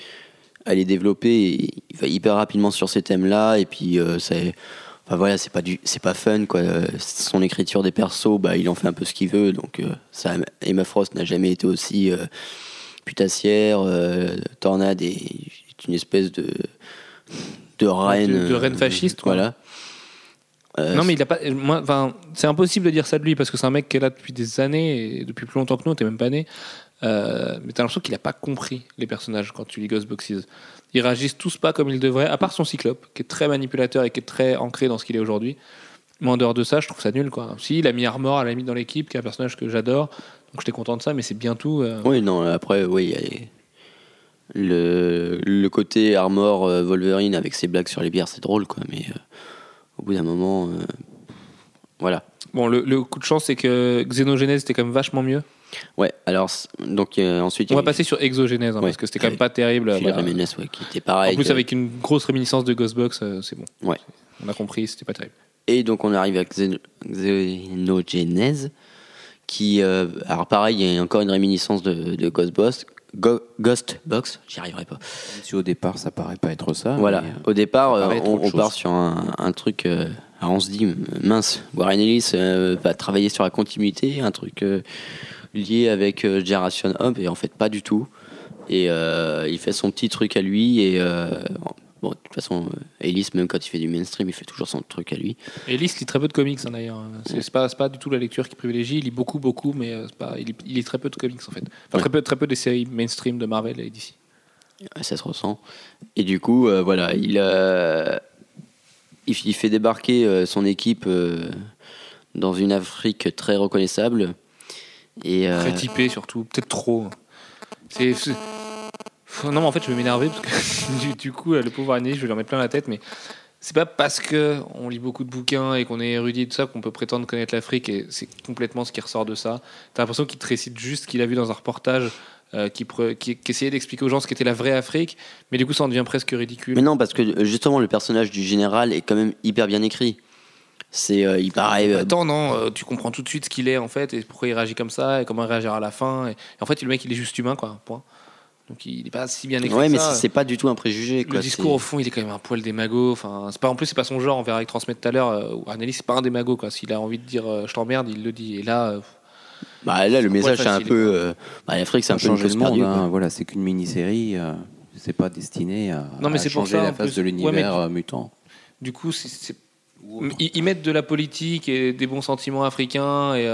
à les développer. et il va hyper rapidement sur ces thèmes-là et puis euh, c'est, enfin voilà, c'est pas du, pas fun quoi. Son écriture des persos, bah il en fait un peu ce qu'il veut, donc euh, ça, Emma Frost n'a jamais été aussi euh, putassière. Tornade est, est une espèce de de reine, de reine fasciste, quoi. voilà. Euh, non, mais il a pas. Moi, enfin, c'est impossible de dire ça de lui parce que c'est un mec qui est là depuis des années et depuis plus longtemps que nous. T'es même pas né. Euh, mais t'as l'impression qu'il a pas compris les personnages quand tu lis Ghostboxes. Ils réagissent tous pas comme ils devraient, à part son Cyclope, qui est très manipulateur et qui est très ancré dans ce qu'il est aujourd'hui. Mais en dehors de ça, je trouve ça nul, quoi. Si, il a mis Armor à la limite dans l'équipe, qui est un personnage que j'adore. Donc j'étais content de ça, mais c'est bien tout. euh. Oui, non, après, oui, le, le côté Armor euh, Wolverine avec ses blagues sur les bières, c'est drôle, quoi, mais euh, au bout d'un moment, euh, voilà. Bon, le, le coup de chance, c'est que Xenogenèse était quand même vachement mieux. Ouais, alors, donc euh, ensuite, On va passer sur Exogenèse, hein, Ouais. parce que c'était quand même pas terrible. Phil voilà. Jiménez, ouais, qui était En pareil. plus, que- avec une grosse réminiscence de Ghostbox, euh, c'est bon. Ouais. On a compris, c'était pas terrible. Et donc, on arrive à Xenogenèse, qui, alors pareil, il y a encore une réminiscence de, de Ghostbox. Go- Ghostbox, j'y arriverai pas. Si au départ, ça paraît pas être ça. Voilà, mais, euh, au départ, euh, on, part sur un, un truc. euh, alors on se dit, mince, Warren Ellis euh, va travailler sur la continuité, un truc lié avec Generation Hub, et en fait, pas du tout. Et il fait son petit truc à lui, et bon, de toute façon, euh, Ellis, même quand il fait du mainstream, il fait toujours son truc à lui. Ellis lit très peu de comics hein, d'ailleurs. C'est c'est pas, pas du tout la lecture qu'il privilégie. Il lit beaucoup, beaucoup, mais euh, pas, il, lit, il lit très peu de comics en fait. Enfin, Ouais. très, peu, très peu des séries mainstream de Marvel et d'ici. Ça se ressent. Et du coup, euh, voilà, il, euh, il, il fait débarquer euh, son équipe dans une Afrique très reconnaissable. Et, Très typé surtout, peut-être trop. C'est. Non, mais en fait, je vais m'énerver parce que (laughs) du, du coup, euh, le pauvre Annie, je vais lui en mettre plein la tête, mais c'est pas parce que on lit beaucoup de bouquins et qu'on est érudit et tout ça qu'on peut prétendre connaître l'Afrique et c'est complètement ce qui ressort de ça. T'as l'impression qu'il te récite juste ce qu'il a vu dans un reportage euh, qui, pre- qui, qui essayait d'expliquer aux gens ce qu'était la vraie Afrique, mais du coup, ça en devient presque ridicule. Mais non, parce que euh, justement, le personnage du général est quand même hyper bien écrit. C'est, euh, il paraît. euh, Attends, non, tu comprends tout de suite ce qu'il est en fait et pourquoi il réagit comme ça et comment il réagira à la fin. Et, et en fait, le mec, il est juste humain, quoi. Point. Donc, il est pas si bien écrit ouais, que mais ça. c'est pas du tout un préjugé. Quoi. Le discours, C'est- au fond, il est quand même un poil démago. Enfin, c'est pas, en plus, c'est pas son genre. On verra avec transmettre tout à l'heure. Euh, Arnelli, c'est pas un démago. Quoi. S'il a envie de dire euh, je t'emmerde, il le dit. Et là, euh, Bah, là, le message, c'est un peu. euh, bah, L'Afrique, c'est un peu une changer cause le monde. perdue. hein. Voilà, c'est qu'une mini-série. euh, c'est pas destiné à, Non, mais à c'est pour changer ça, la en face plus. de Ouais, l'univers mais- euh, mutant. Du coup, c'est- c'est- ils, ils mettent de la politique et des bons sentiments africains. Et,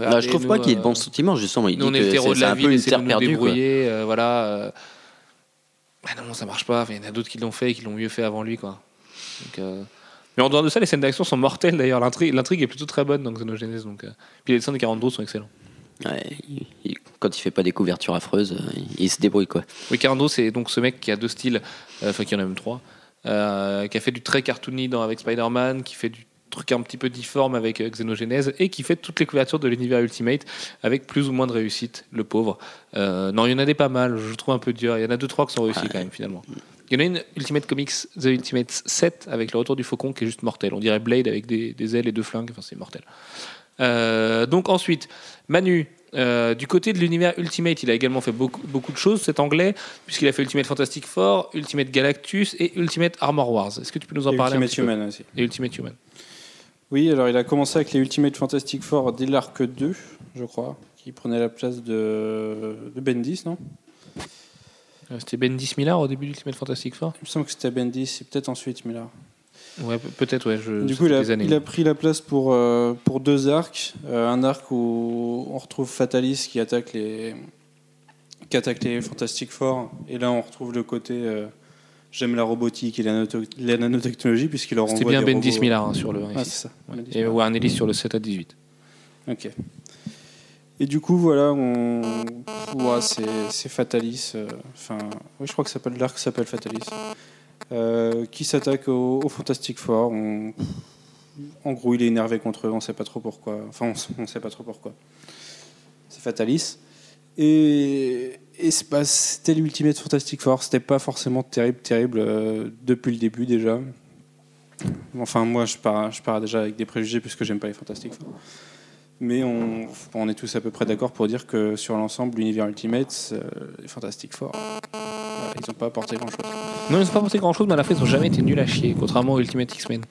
euh, Bah, regardez, je trouve nous, pas qu'il y ait de euh, bons sentiments, justement. Il Nous, on dit est que c'est un peu une terre perdue. euh, voilà. euh. Bah non, ça marche pas. Il y en a d'autres qui l'ont fait et qui l'ont mieux fait avant lui. Quoi. Donc, euh, Mais en dehors de ça, les scènes d'action sont mortelles d'ailleurs. L'intrigue est plutôt très bonne dans Xenogenesis. Donc, euh. Puis les scènes de 42 sont excellents. Ouais, il- quand il fait pas des couvertures affreuses, euh, il, se débrouille quoi. Oui, Carando, c'est donc ce mec qui a deux styles, euh, enfin qui en a même trois, euh, qui a fait du très cartoony dans, avec Spider-Man, qui fait du truc un petit peu difforme avec euh, Xenogenèse et qui fait toutes les couvertures de l'univers Ultimate avec plus ou moins de réussite, le pauvre. Euh, non, il y en a des pas mal, je trouve un peu dur. Il y en a deux, trois qui sont réussis quand même finalement. Il y en a une Ultimate Comics The Ultimate 7 avec le retour du faucon qui est juste mortel. On dirait Blade avec des, des ailes et deux flingues, enfin c'est mortel. Euh, donc ensuite, Manu, euh, du côté de l'univers Ultimate, il a également fait beaucoup, beaucoup de choses, cet anglais, puisqu'il a fait Ultimate Fantastic Four, Ultimate Galactus et Ultimate Armor Wars. Est-ce que tu peux nous en Et parler un Ultimate peu Human aussi. Et Ultimate Human. Oui, alors il a commencé avec les Ultimate Fantastic Four dès l'arc 2, je crois, qui prenait la place de, de Bendis, non? Euh, C'était Bendis Millar au début d'Ultimate Fantastic Four? Il me semble que c'était Bendis, et peut-être ensuite Miller. Ouais, pe- peut-être, ouais. Je, Du coup, il a, des années. il a pris la place pour, euh, pour deux arcs. Euh, un arc où on retrouve Fatalis qui attaque les, qui attaque les Fantastic Four. Et là, on retrouve le côté euh, j'aime la robotique et la, nano- la nanotechnologie, puisqu'il leur C'était envoie bien des Bendis robots. Millar hein, sur le 1 Ah, c'est ça. Ouais. Et Ellis sur le 7 à 18. Ok. Et du coup, voilà, on... ouais, c'est, Fatalis. euh, Enfin, oui, je crois que s'appelle l'arc s'appelle Fatalis. euh, qui s'attaque au, au Fantastic Four. On- En gros, il est énervé contre eux. On sait pas trop pourquoi. Enfin, on, on sait pas trop pourquoi. C'est Fatalis. Et, et c'était l'Ultimate Fantastic Four. C'était pas forcément terrible, terrible euh, depuis le début déjà. Enfin, moi, je pars, je pars déjà avec des préjugés puisque j'aime pas les Fantastic Four. Mais on, on est tous à peu près d'accord pour dire que sur l'ensemble, l'univers Ultimate, euh, les Fantastic Four, voilà, ils n'ont pas apporté grand-chose. Non, ils n'ont pas apporté grand chose, mais à la fin, ils n'ont jamais été nuls à chier, contrairement au Ultimate X-Men.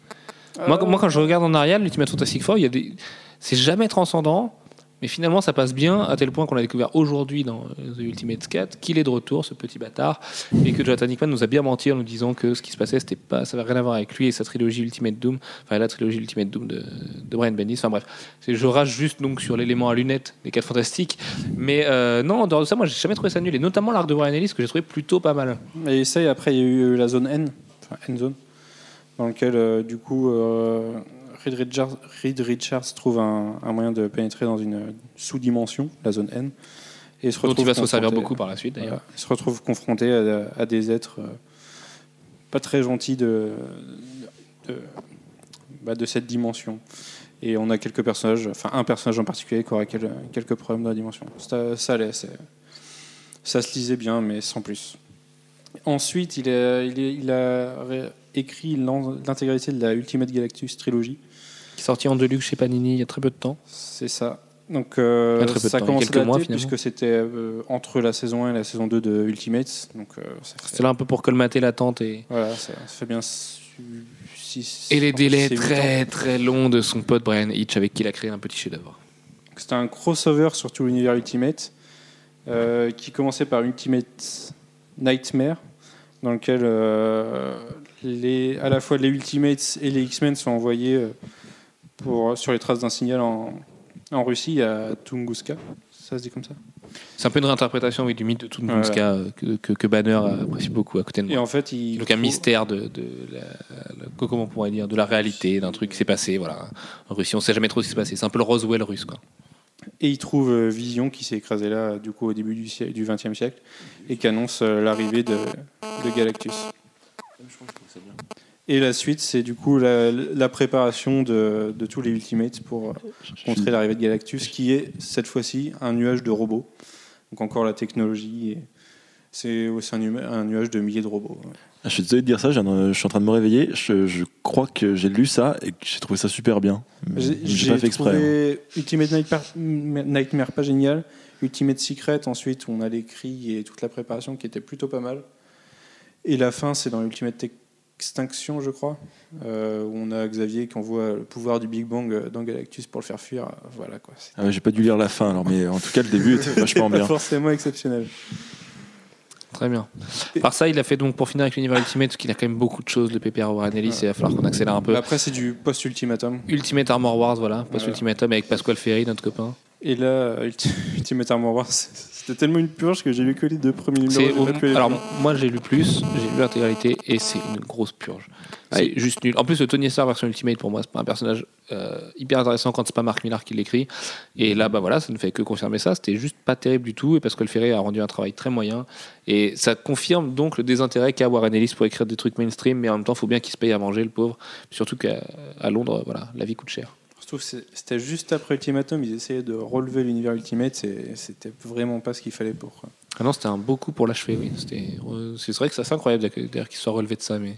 Moi, Euh, moi, quand je regarde en arrière, l'Ultimate Fantastic Four, il y a des... c'est jamais transcendant, mais finalement, ça passe bien, à tel point qu'on a découvert aujourd'hui dans euh, The Ultimate 4 qu'il est de retour, ce petit bâtard, et que Jonathan Hickman nous a bien menti en nous disant que ce qui se passait, c'était pas, ça n'avait rien à voir avec lui et sa trilogie Ultimate Doom, enfin la trilogie Ultimate Doom de, Brian Bendis. Enfin bref, je rage juste donc sur l'élément à lunettes des 4 Fantastiques, mais euh, non, en dehors de ça, moi, j'ai jamais trouvé ça nul, et notamment l'arc de Brian Ellis que j'ai trouvé plutôt pas mal. Et ça, après, il y a eu la zone N, enfin N zone, dans lequel, euh, du coup, euh, Reed, Richards, Reed Richards trouve un, un moyen de pénétrer dans une sous-dimension, la zone N. Et se dont retrouve il va se servir confronté- beaucoup par la suite d'ailleurs. Voilà. Il se retrouve confronté à, à des êtres euh, pas très gentils de, de, bah, de cette dimension. Et on a quelques personnages, enfin un personnage en particulier qui aura quel- quelques problèmes dans la dimension. Ça, ça allait, ça se lisait bien, mais sans plus. Ensuite, il a, il il a écrit l'intégralité de la Ultimate Galactus trilogie. Qui est sorti en deluxe chez Panini il y a très peu de temps. C'est ça. Donc euh, ça commence à mois, puisque c'était euh, entre la saison 1 et la saison 2 de Ultimates. Donc euh, là un peu pour colmater l'attente et, Voilà, ça, ça fait bien 6 et les délais très très longs de son pote Brian Hitch avec qui il a créé un petit chef-d'œuvre. C'était un crossover sur tout l'univers Ultimate euh, qui commençait par Ultimate Nightmare, dans lequel euh, les, à la fois les Ultimates et les X-Men sont envoyés pour, sur les traces d'un signal en, en Russie à Tunguska. Ça se dit comme ça? C'est un peu une réinterprétation oui, du mythe de Tunguska euh, que, que, que Banner apprécie beaucoup à côté de Et moi. en fait, il Donc un mystère de, de la, la- comment on pourrait dire de la réalité d'un truc qui s'est passé voilà en Russie on sait jamais trop ce qui s'est passé c'est un peu le Roswell russe quoi. Et il trouve euh, Vision qui s'est écrasé là, du coup, au début du, siècle, du XXe siècle, et qui annonce euh, l'arrivée de, de Galactus. Et la suite, c'est du coup la, la préparation de, de tous les Ultimates pour contrer l'arrivée de Galactus, qui est cette fois-ci un nuage de robots. Donc encore la technologie, et c'est aussi un, un nuage de milliers de robots. ouais. Ah, Je suis désolé de dire ça, je, suis en train de me réveiller. Je, je crois que j'ai lu ça et que j'ai trouvé ça super bien. J'ai pas fait exprès. hein. trouvé Ultimate Nightmare, Nightmare pas génial. Ultimate Secret, ensuite, on a les cris et toute la préparation qui était plutôt pas mal. Et la fin, c'est dans Ultimate Extinction, je crois, euh, où on a Xavier qui envoie le pouvoir du Big Bang euh, dans Galactus pour le faire fuir. Voilà quoi. Ah j'ai pas dû lire la fin alors, mais en tout cas le début était (laughs) vachement bien. forcément exceptionnel. Très bien. Par ça, il a fait donc pour finir avec l'univers Ultimate, parce qu'il a quand même beaucoup de choses, le PPR Warren Ellis, et il va falloir qu'on accélère un peu. Après, c'est du post-ultimatum. Ultimate Armor Wars, voilà, post Voilà. Ultimatum avec Pasquale Ferry, notre copain. Et là, Ulti- (laughs) Ultimate Armor Wars, (laughs) c'était tellement une purge que j'ai lu que les deux premiers numéros. Alors moi j'ai lu plus, j'ai lu l'intégralité et c'est une grosse purge. C'est Ouais. juste nul. En plus le Tony Stark version Ultimate pour moi c'est pas un personnage euh, hyper intéressant quand c'est pas Mark Millar qui l'écrit. Et là bah voilà ça ne fait que confirmer ça. C'était juste pas terrible du tout et Pascal Ferré a rendu un travail très moyen et ça confirme donc le désintérêt qu'a Warren Ellis pour écrire des trucs mainstream mais en même temps faut bien qu'il se paye à manger le pauvre. Surtout qu'à à Londres voilà la vie coûte cher. Je trouve que c'était juste après Ultimatum, ils essayaient de relever l'univers Ultimate, c'était vraiment pas ce qu'il fallait pour. quoi. Ah non, c'était un beau coup pour l'achever, oui. Euh, c'est vrai que c'est assez incroyable d'ailleurs qu'il soit relevé de ça, mais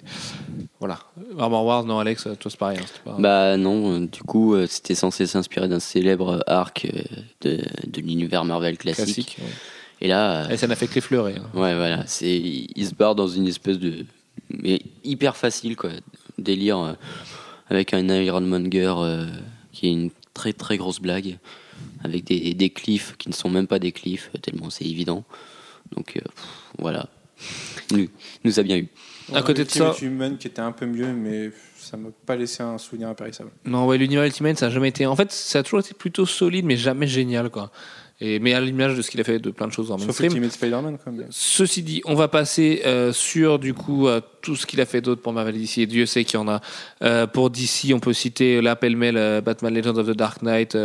voilà. Armor Wars, non, Alex, toi c'est pareil. hein, pas- Bah non, euh, du coup, euh, c'était censé s'inspirer d'un célèbre arc euh, de, de l'univers Marvel classique. classique. ouais. Et là, euh, Et ça n'a fait que les fleurer. hein. ouais, voilà, il se barre dans une espèce de. Mais hyper facile, quoi. Délire euh, avec un Ironmonger euh, qui est une très très grosse blague, avec des, des cliffs qui ne sont même pas des cliffs, tellement c'est évident. Donc euh, pff, voilà. Nous, nous a bien eu. À côté de ça- Ultimate Human qui était un peu mieux, mais ça m'a pas laissé un souvenir impérissable. Non, ouais, l'univers Ultimate, ça a jamais été. En fait, ça a toujours été plutôt solide, mais jamais génial, quoi. Et, mais à l'image de ce qu'il a fait de plein de choses en Sauf mainstream. Ultimate Spider-Man, quand même. Ceci dit, on va passer euh, sur du coup euh, tout ce qu'il a fait d'autre pour Marvel DC. Et Dieu sait qu'il y en a. Euh, pour DC, on peut citer l'appel mail euh, Batman Legends of the Dark Knight,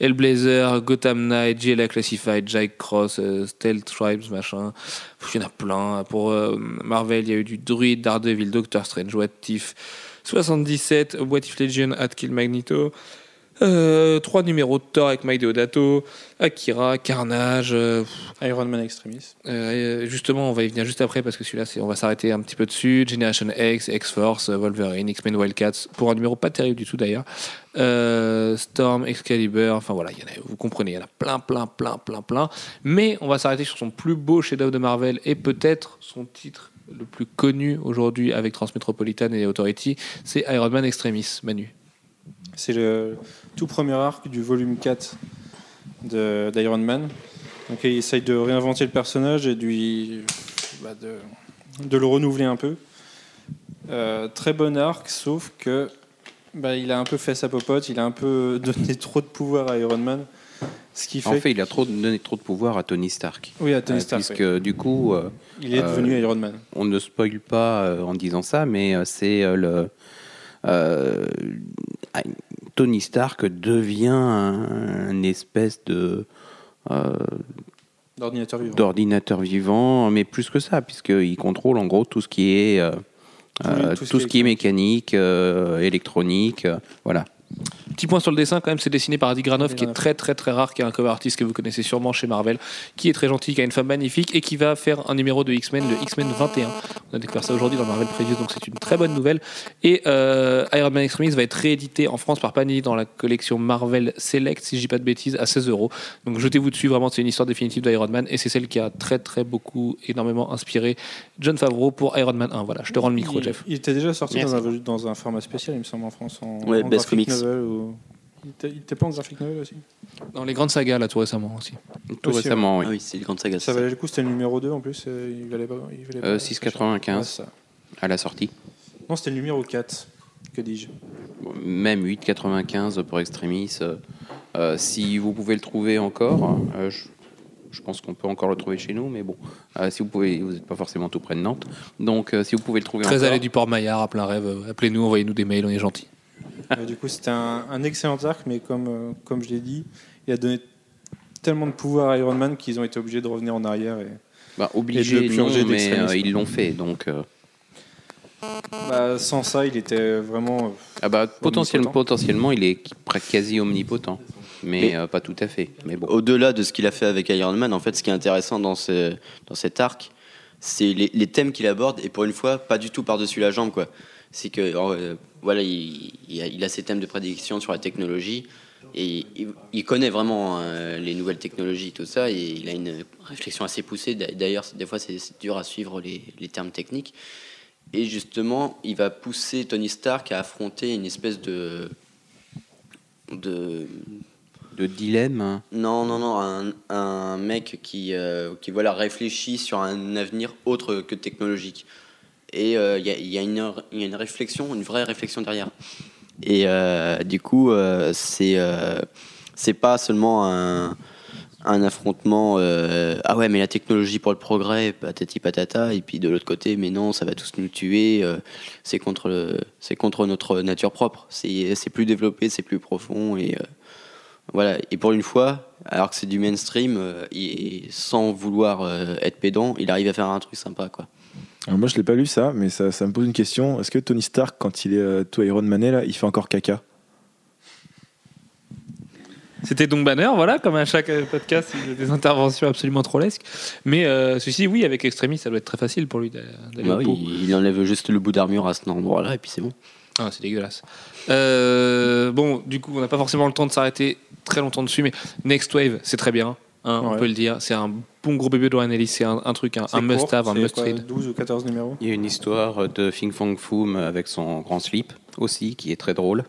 Hellblazer, Gotham Knight, JLA Classified, Jack Cross, Stealth Tribes, machin. Pff, Il y en a plein. Pour Marvel, il y a eu du Druid, Daredevil, Doctor Strange, What If 77, What If Legion, At Kill Magneto. Euh, trois numéros de Thor avec Mike Deodato, Akira, Carnage, euh, Iron Man Extremis. euh, justement, on va y venir juste après parce que celui-là, on va s'arrêter un petit peu dessus. Generation X, X-Force, Wolverine, X-Men Wildcats, pour un numéro pas terrible du tout d'ailleurs. Storm, Excalibur, enfin voilà, il y en a, vous comprenez, il y en a plein, plein, plein, plein, plein. Mais on va s'arrêter sur son plus beau chef-d'œuvre de Marvel et peut-être son titre le plus connu aujourd'hui avec Transmetropolitan et Authority, c'est Iron Man Extremis, Manu. C'est le tout premier arc du volume 4 de- d'Iron Man. Donc il essaye de réinventer le personnage et de, lui- bah, de, de le renouveler un peu. Euh, très bon arc, sauf que bah, il a un peu fait sa popote, il a un peu (laughs) donné trop de pouvoir à Iron Man. Ce qui fait, En fait, il a trop donné trop de pouvoir à Tony Stark. oui, à Tony Euh, Stark, puisque oui. du coup, euh, il est devenu Iron Man. on ne spoil pas en disant ça, mais c'est le Tony Stark devient un, un espèce de euh, D'ordinateur vivant. d'ordinateur vivant, mais plus que ça, puisqu'il contrôle en gros tout ce qui est euh, Tout- tout tout, ce ce qui est mécanique, électronique, voilà. Petit point sur le dessin, quand même, c'est dessiné par Adi Granov, qui est très très très rare, qui est un cover artiste que vous connaissez sûrement chez Marvel, qui est très gentil, qui a une femme magnifique et qui va faire un numéro de X-Men, le X-Men 21. On a découvert ça aujourd'hui dans Marvel Previews, donc c'est une très bonne nouvelle. Et euh, Iron Man Extremis va être réédité en France par Panini dans la collection Marvel Select, si je dis pas de bêtises, à 16 euros. Donc jetez-vous dessus, vraiment, c'est une histoire définitive d'Iron Man et c'est celle qui a très très beaucoup, énormément inspiré John Favreau pour Iron Man 1. Voilà, je te rends le micro, il, Jeff. il était déjà sorti dans un, dans un format spécial, il me semble, en France. En, Ouais, en Best Comics. Novel ou- Il était- pas en graphic novel aussi Dans les grandes sagas, là, tout récemment aussi. Tout Aussi, récemment, oui. Ah oui, c'est une grande saga. Ça valait le coup, c'était le numéro 2 en plus. euh, Il valait pas, il valait Euh, pas- 6,95. Ouais, ça. à la sortie. Non, c'était le numéro 4. Que dis-je Même 8,95 pour Extremis. euh, euh, si vous pouvez le trouver encore, euh, je, je pense qu'on peut encore le trouver chez nous, mais bon, euh, si vous pouvez, vous n'êtes pas forcément tout près de Nantes, donc euh, si vous pouvez le trouver Très encore. allé du Port Maillard à plein rêve. euh, Appelez-nous, envoyez-nous des mails, on est gentils. Euh, Du coup, c'était un, un excellent arc, mais comme, euh, comme je l'ai dit, il a donné tellement de pouvoir à Iron Man qu'ils ont été obligés de revenir en arrière. Et, Bah, Et obligé, de le non, mais euh, ils l'ont fait, donc. euh, bah, sans ça, il était vraiment. euh, ah bah, potentiellement, Omnipotent. potentiellement, il est presque quasi omnipotent, mais, Mais- euh, pas tout à fait. Mais bon. Au-delà de ce qu'il a fait avec Iron Man, en fait, ce qui est intéressant dans, ce, dans cet arc, c'est les, les thèmes qu'il aborde, et pour une fois, pas du tout par-dessus la jambe, quoi. C'est que, euh, voilà, il, il a, il a ses thèmes de prédiction sur la technologie, et il, il connaît vraiment euh, les nouvelles technologies, tout ça, et il a une réflexion assez poussée. D'a- D'ailleurs, des fois, c'est dur à suivre les, les termes techniques. Et justement, il va pousser Tony Stark à affronter une espèce de. de dilemme. hein. Non, non, non, un, un mec qui, euh, qui voilà, réfléchit sur un avenir autre que technologique. Et euh, il y, a, une, réflexion, une vraie réflexion derrière. Et euh, du coup, euh, euh, c'est pas seulement un, affrontement ah ouais, mais la technologie pour le progrès, patati patata, et puis de l'autre côté, mais non, ça va tous nous tuer, c'est contre, contre notre nature propre. C'est plus développé, c'est plus profond, et. voilà, et pour une fois, alors que c'est du mainstream, et sans vouloir être pédant, il arrive à faire un truc sympa, quoi. Alors moi, je l'ai pas lu ça, mais ça, ça me pose une question. Est-ce que Tony Stark, quand il est euh, tout Iron Mané, là, il fait encore caca? C'était donc Banner, voilà, comme à chaque euh, podcast, il a des interventions absolument trollesques. Mais euh, ceci, oui, avec Extremis, ça doit être très facile pour lui d'a- d'aller Bah oui, il enlève juste le bout d'armure à cet endroit-là, et puis c'est bon. Ah, c'est dégueulasse. Euh, bon, du coup, on n'a pas forcément le temps de s'arrêter très longtemps dessus, mais Next Wave, c'est très bien, hein, on peut le dire. C'est un bon gros bébé de Warren Ellis, c'est un, un truc, un, C'est un must-have, un c'est must-read. 12 ou 14 numéros? Il y a une histoire de Fing Fong Foom avec son grand slip aussi, qui est très drôle.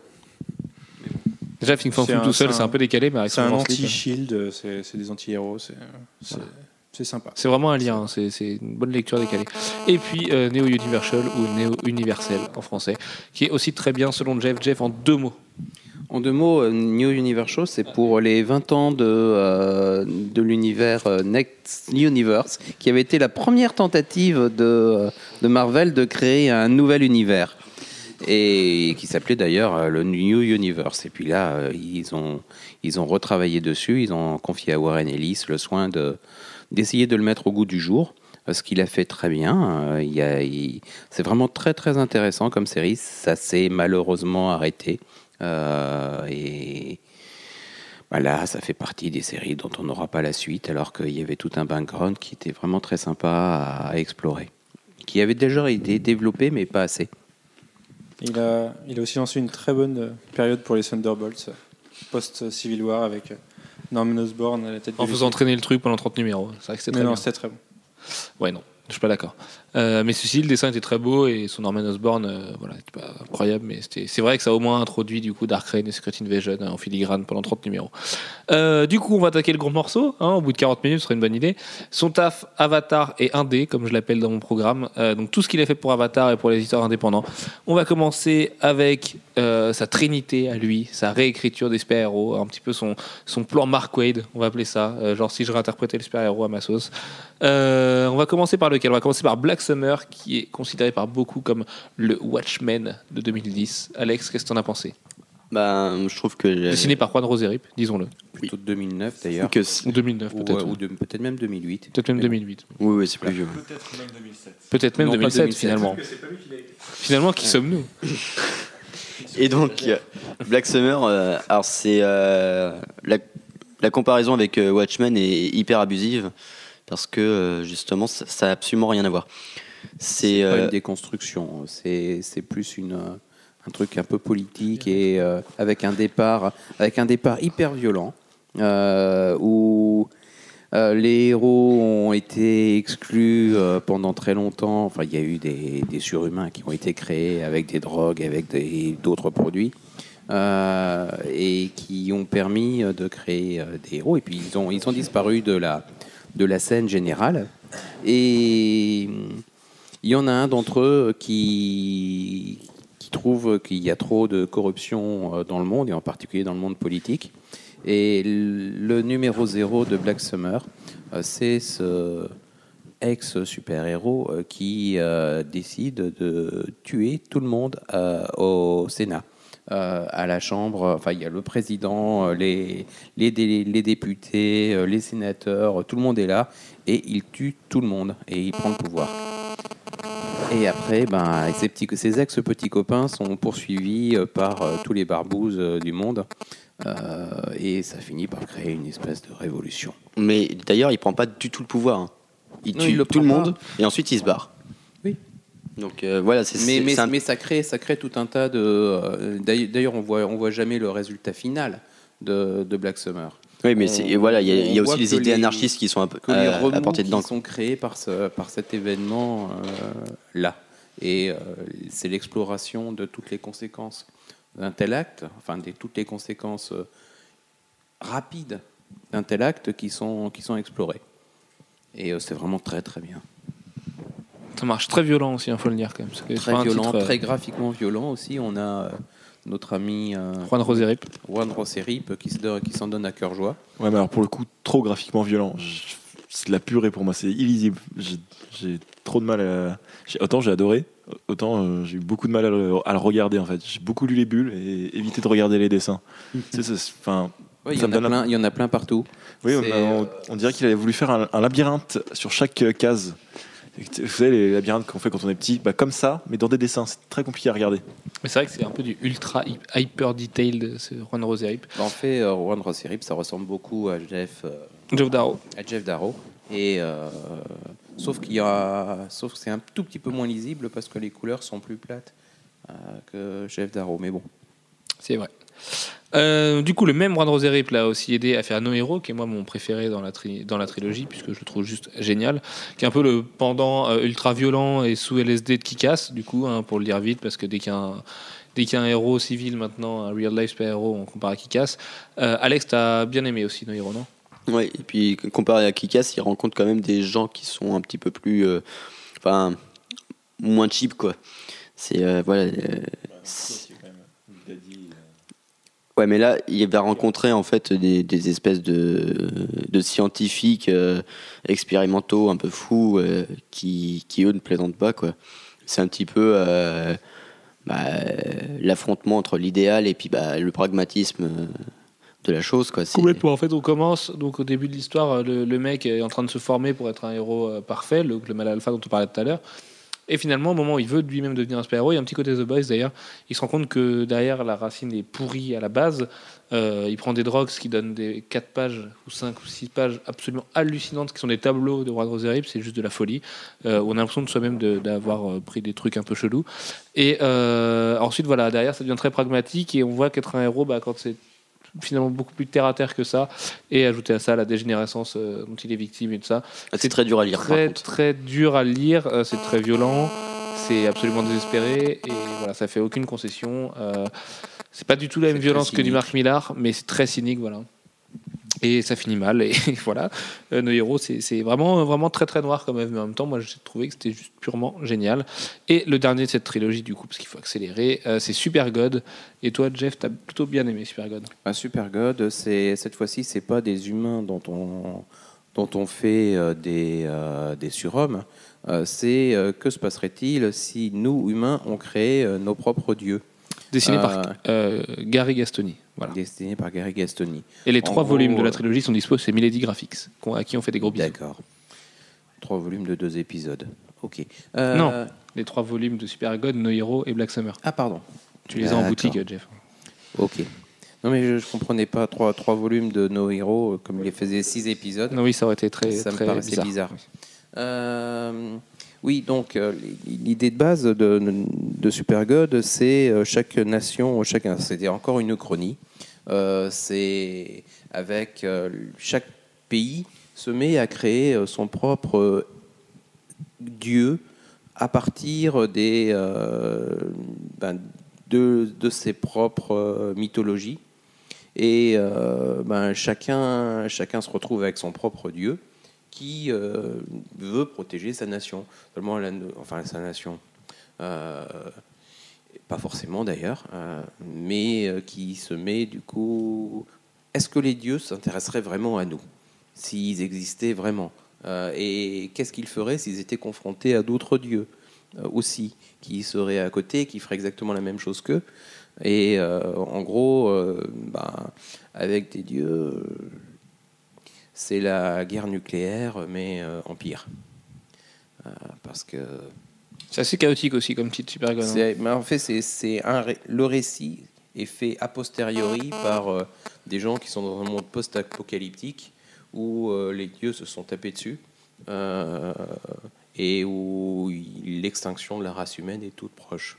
Déjà, Think Fang C'est Foom un- tout seul, c'est c'est un un- peu décalé, mais avec C'est son un grand slip, anti-shield, c'est c'est des anti-héros, c'est c'est- c'est sympa. C'est vraiment un lien, hein, c'est c'est une bonne lecture décalée. Et puis euh, Neo Universal ou Neo Universel en français, qui est aussi très bien selon Jeff. Jeff en deux mots. En deux mots, euh, New Universe, c'est pour les 20 ans de, euh, de l'univers euh, Next Universe, qui avait été la première tentative de, de Marvel de créer un nouvel univers. Et qui s'appelait d'ailleurs le New Universe. Et puis là, ils ont, ils ont retravaillé dessus, ils ont confié à Warren Ellis le soin de, d'essayer de le mettre au goût du jour. Ce qu'il a fait très bien. C'est vraiment très très intéressant comme série. Ça s'est malheureusement arrêté. Euh, et voilà, ça fait partie des séries dont on n'aura pas la suite, alors qu'il y avait tout un background qui était vraiment très sympa à, à explorer, qui avait déjà été développé, mais pas assez. Il a, il a aussi lancé une très bonne euh, période pour les Thunderbolts, post-Civil War, avec euh, Norman Osborn à la tête En faisant entraîner le truc pendant 30 numéros. C'est vrai que c'était très non, bien. c'était très bon. Ouais, non, je suis pas d'accord. Euh, mais ceci, le dessin était très beau et son Norman Osborn, euh, voilà, c'était pas incroyable, mais c'est vrai que ça a au moins introduit du coup Dark Reign et Secret Invasion euh, en filigrane pendant 30 numéros. Euh, du coup, on va attaquer le gros morceau, hein, au bout de 40 minutes, ce serait une bonne idée. Son taf Avatar et indé, comme je l'appelle dans mon programme, donc tout ce qu'il a fait pour Avatar et pour les éditeurs indépendants. On va commencer avec sa trinité à lui, sa réécriture des super-héros, un petit peu son, son plan Mark Wade, on va appeler ça, genre si je réinterprétais le super-héros à ma sauce. On va commencer par lequel? On va commencer par Black Summer, qui est considéré par beaucoup comme le Watchmen de 2010. Alex, qu'est-ce que t'en as pensé? Ben, je trouve que. Dessiné par Juan Roserip, disons-le. Plutôt de 2009 d'ailleurs, Ou 2009 ou, peut-être. euh, ou peut-être même 2008. Peut-être même Mais bon. 2008. Oui, oui, c'est plus vieux. Peut-être même 2007. Peut-être même Non, pas 2007, 2007. finalement. Finalement, qui sommes-nous? (laughs) Et donc, euh, Black Summer, euh, alors c'est. euh, la, la comparaison avec euh, Watchmen est hyper abusive parce que euh, justement, ça ça a absolument rien à voir. C'est. pas euh, une déconstruction, c'est plus une, euh, un truc un peu politique et euh, avec un départ avec un départ hyper violent euh, où euh, les héros ont été exclus euh, pendant très longtemps. Enfin, il y a eu des, des surhumains qui ont été créés avec des drogues, avec d'autres produits. euh, et qui ont permis euh, de créer euh, des héros. Et puis ils ont, ils ont disparu de la, de la scène générale. Et il y en a un d'entre eux qui, trouve qu'il y a trop de corruption euh, dans le monde, et en particulier dans le monde politique. Et le numéro zéro de Black Summer, euh, c'est ce ex-super-héros euh, qui décide de tuer tout le monde au Sénat. À la Chambre, enfin il y a le président, les, les, dé- les députés, les sénateurs, tout le monde est là et il tue tout le monde et il prend le pouvoir. Et après, ben, ses, petits, ses ex-petits copains sont poursuivis euh, par euh, tous les barbouzes euh, du monde. Euh, et ça finit par créer une espèce de révolution. Mais d'ailleurs, il prend pas du tout le pouvoir. hein. Il Non, tue il le tout le prend monde et ensuite il se barre. Oui. Donc euh, voilà, c'est Mais, c'est- mais, c'est un- mais ça, crée, ça crée tout un tas de. euh, d'ailleurs- D'ailleurs, on voit, on voit jamais le résultat final de, de Black Summer. Oui, mais on- voilà, il y a, y aussi les idées les- anarchistes qui sont un peu que les euh, dedans. qui sont créés par, ce, par cet événement euh, là. Et euh, c'est l'exploration de toutes les conséquences d'un tel acte, enfin de toutes les conséquences rapides d'un tel acte qui sont, qui sont explorés. Et euh, c'est vraiment très très bien. Ça marche très violent aussi, il faut le dire quand même. Très violent, titre, très graphiquement violent aussi. On a euh, notre ami euh, Juan Roserip. Juan Roserip qui se donne- qui s'en donne à cœur joie. Ouais, mais alors pour le coup, trop graphiquement violent. C'est de la purée pour moi, c'est illisible. J'ai- trop de mal à. Autant j'ai adoré, autant euh, j'ai eu beaucoup de mal à le, à le regarder en fait. J'ai beaucoup lu les bulles et évité de regarder les dessins. (laughs) tu sais, c'est- enfin, Ouais, il, y en a plein, il y en a plein partout. oui, on, C'est, on- on dirait qu'il avait voulu faire un, un labyrinthe sur chaque case. Vous savez, les labyrinthes qu'on fait quand on est petit, bah, comme ça, mais dans des dessins. C'est très compliqué à regarder. Mais c'est vrai que c'est un peu du ultra hy- hyper detailed, ce Juan Roserip. En fait, euh, Juan Roserip, ça ressemble beaucoup à Jeff, euh, Joe Darrow. à Jeff Darrow. Et euh, sauf qu'il y a, sauf que c'est un tout petit peu moins lisible parce que les couleurs sont plus plates euh, que Jeff Darrow. Mais bon, C'est vrai. Euh, du coup, le même Juan Roserip l'a aussi aidé à faire No Hero, qui est moi mon préféré dans la, tri- dans la trilogie, puisque je le trouve juste génial, qui est un peu le pendant euh, ultra violent et sous LSD de Kikas, du coup, hein, pour le dire vite, parce que dès qu'il y a un, dès qu'il y a un héros civil maintenant, un real life super héros, on compare à Kikas. Euh, Alex, t'as bien aimé aussi No Hero, non? Ouais, et puis comparé à Kikas, il rencontre quand même des gens qui sont un petit peu plus. euh, Enfin, moins cheap, quoi. C'est. euh, voilà. Ouais, mais là, il va rencontrer en fait des, espèces de, scientifiques euh, expérimentaux un peu fous euh, qui, eux, ne plaisantent pas. C'est un petit peu euh, bah, l'affrontement entre l'idéal et puis bah, le pragmatisme de la chose, quoi. Complètement. En fait, on commence donc au début de l'histoire, le, mec est en train de se former pour être un héros parfait, le, le mal alpha dont on parlait tout à l'heure. Et finalement, au moment où il veut lui-même devenir un super-héros, il y a un petit côté The Boys d'ailleurs. Il se rend compte que derrière la racine est pourrie à la base. Euh, il prend des drogues qui donnent des 4 pages ou 5 ou 6 pages absolument hallucinantes qui sont des tableaux de Juan Roserip. C'est juste de la folie. Euh, on a l'impression de soi-même de- d'avoir euh, pris des trucs un peu chelous. Et ensuite, voilà, derrière, ça devient très pragmatique et on voit qu'être un héros, bah, quand c'est finalement beaucoup plus terre à terre que ça, et ajouter à ça la dégénéresccence euh, dont il est victime et tout ça. C'est très dur à lire, Très très dur à lire, euh, c'est très violent, c'est absolument désespéré, et voilà, ça fait aucune concession. euh, c'est pas du tout la même violence que du. Marc Millar, mais c'est très cynique, voilà. Et ça finit mal, et (laughs) voilà. Euh, nos héros, c'est vraiment, vraiment très très noir comme œuvre, mais en même temps, moi j'ai trouvé que c'était juste purement génial. Et le dernier de cette trilogie, du coup, parce qu'il faut accélérer, euh, c'est Super God. Et toi, Jeff, t'as plutôt bien aimé Super God? Un super god, c'est cette fois-ci, c'est pas des humains dont on dont on fait euh, des euh, des surhommes. C'est que se passerait-il si nous humains on euh, nos propres dieux, Dessiné Euh, par euh, Gary Gastoni. Voilà. destinés par Gary Gastoni. Et les En trois gros, volumes de la euh, trilogie sont dispo chez Milady Graphics, à qui on fait des gros bisous. D'accord. Trois volumes de deux épisodes. Ok. Euh, Non. Les trois volumes de Super God, No Hero et Black Summer. Ah pardon. Tu les as en boutique, Jeff. Ok. Non mais je, je comprenais pas trois trois volumes de No Hero euh, comme il les faisait six épisodes. Non, oui, ça aurait été très, Ça me très paraissait bizarre. bizarre. Euh, oui, donc euh, l'idée de base de, de Super God, c'est euh, chaque nation, chacun, c'était encore une chronie. Euh, c'est avec chaque pays se met à créer son propre dieu à partir des ben, de, de ses propres mythologies. Et ben, chacun, chacun se retrouve avec son propre dieu qui euh, veut protéger sa nation. Seulement, enfin, sa nation. Euh, pas forcément d'ailleurs, euh, mais qui se met du coup. Est-ce que les dieux s'intéresseraient vraiment à nous S'ils existaient vraiment Et qu'est-ce qu'ils feraient s'ils étaient confrontés à d'autres dieux aussi, qui seraient à côté, qui feraient exactement la même chose qu'eux Et en gros, ben, avec des dieux, c'est la guerre nucléaire, mais euh, en pire. Euh, parce que C'est assez chaotique aussi comme titre Super hein. mais en fait, c'est, ré- le récit est fait a posteriori par euh, des gens qui sont dans un monde post-apocalyptique où euh, les dieux se sont tapés dessus et où l'extinction de la race humaine est toute proche.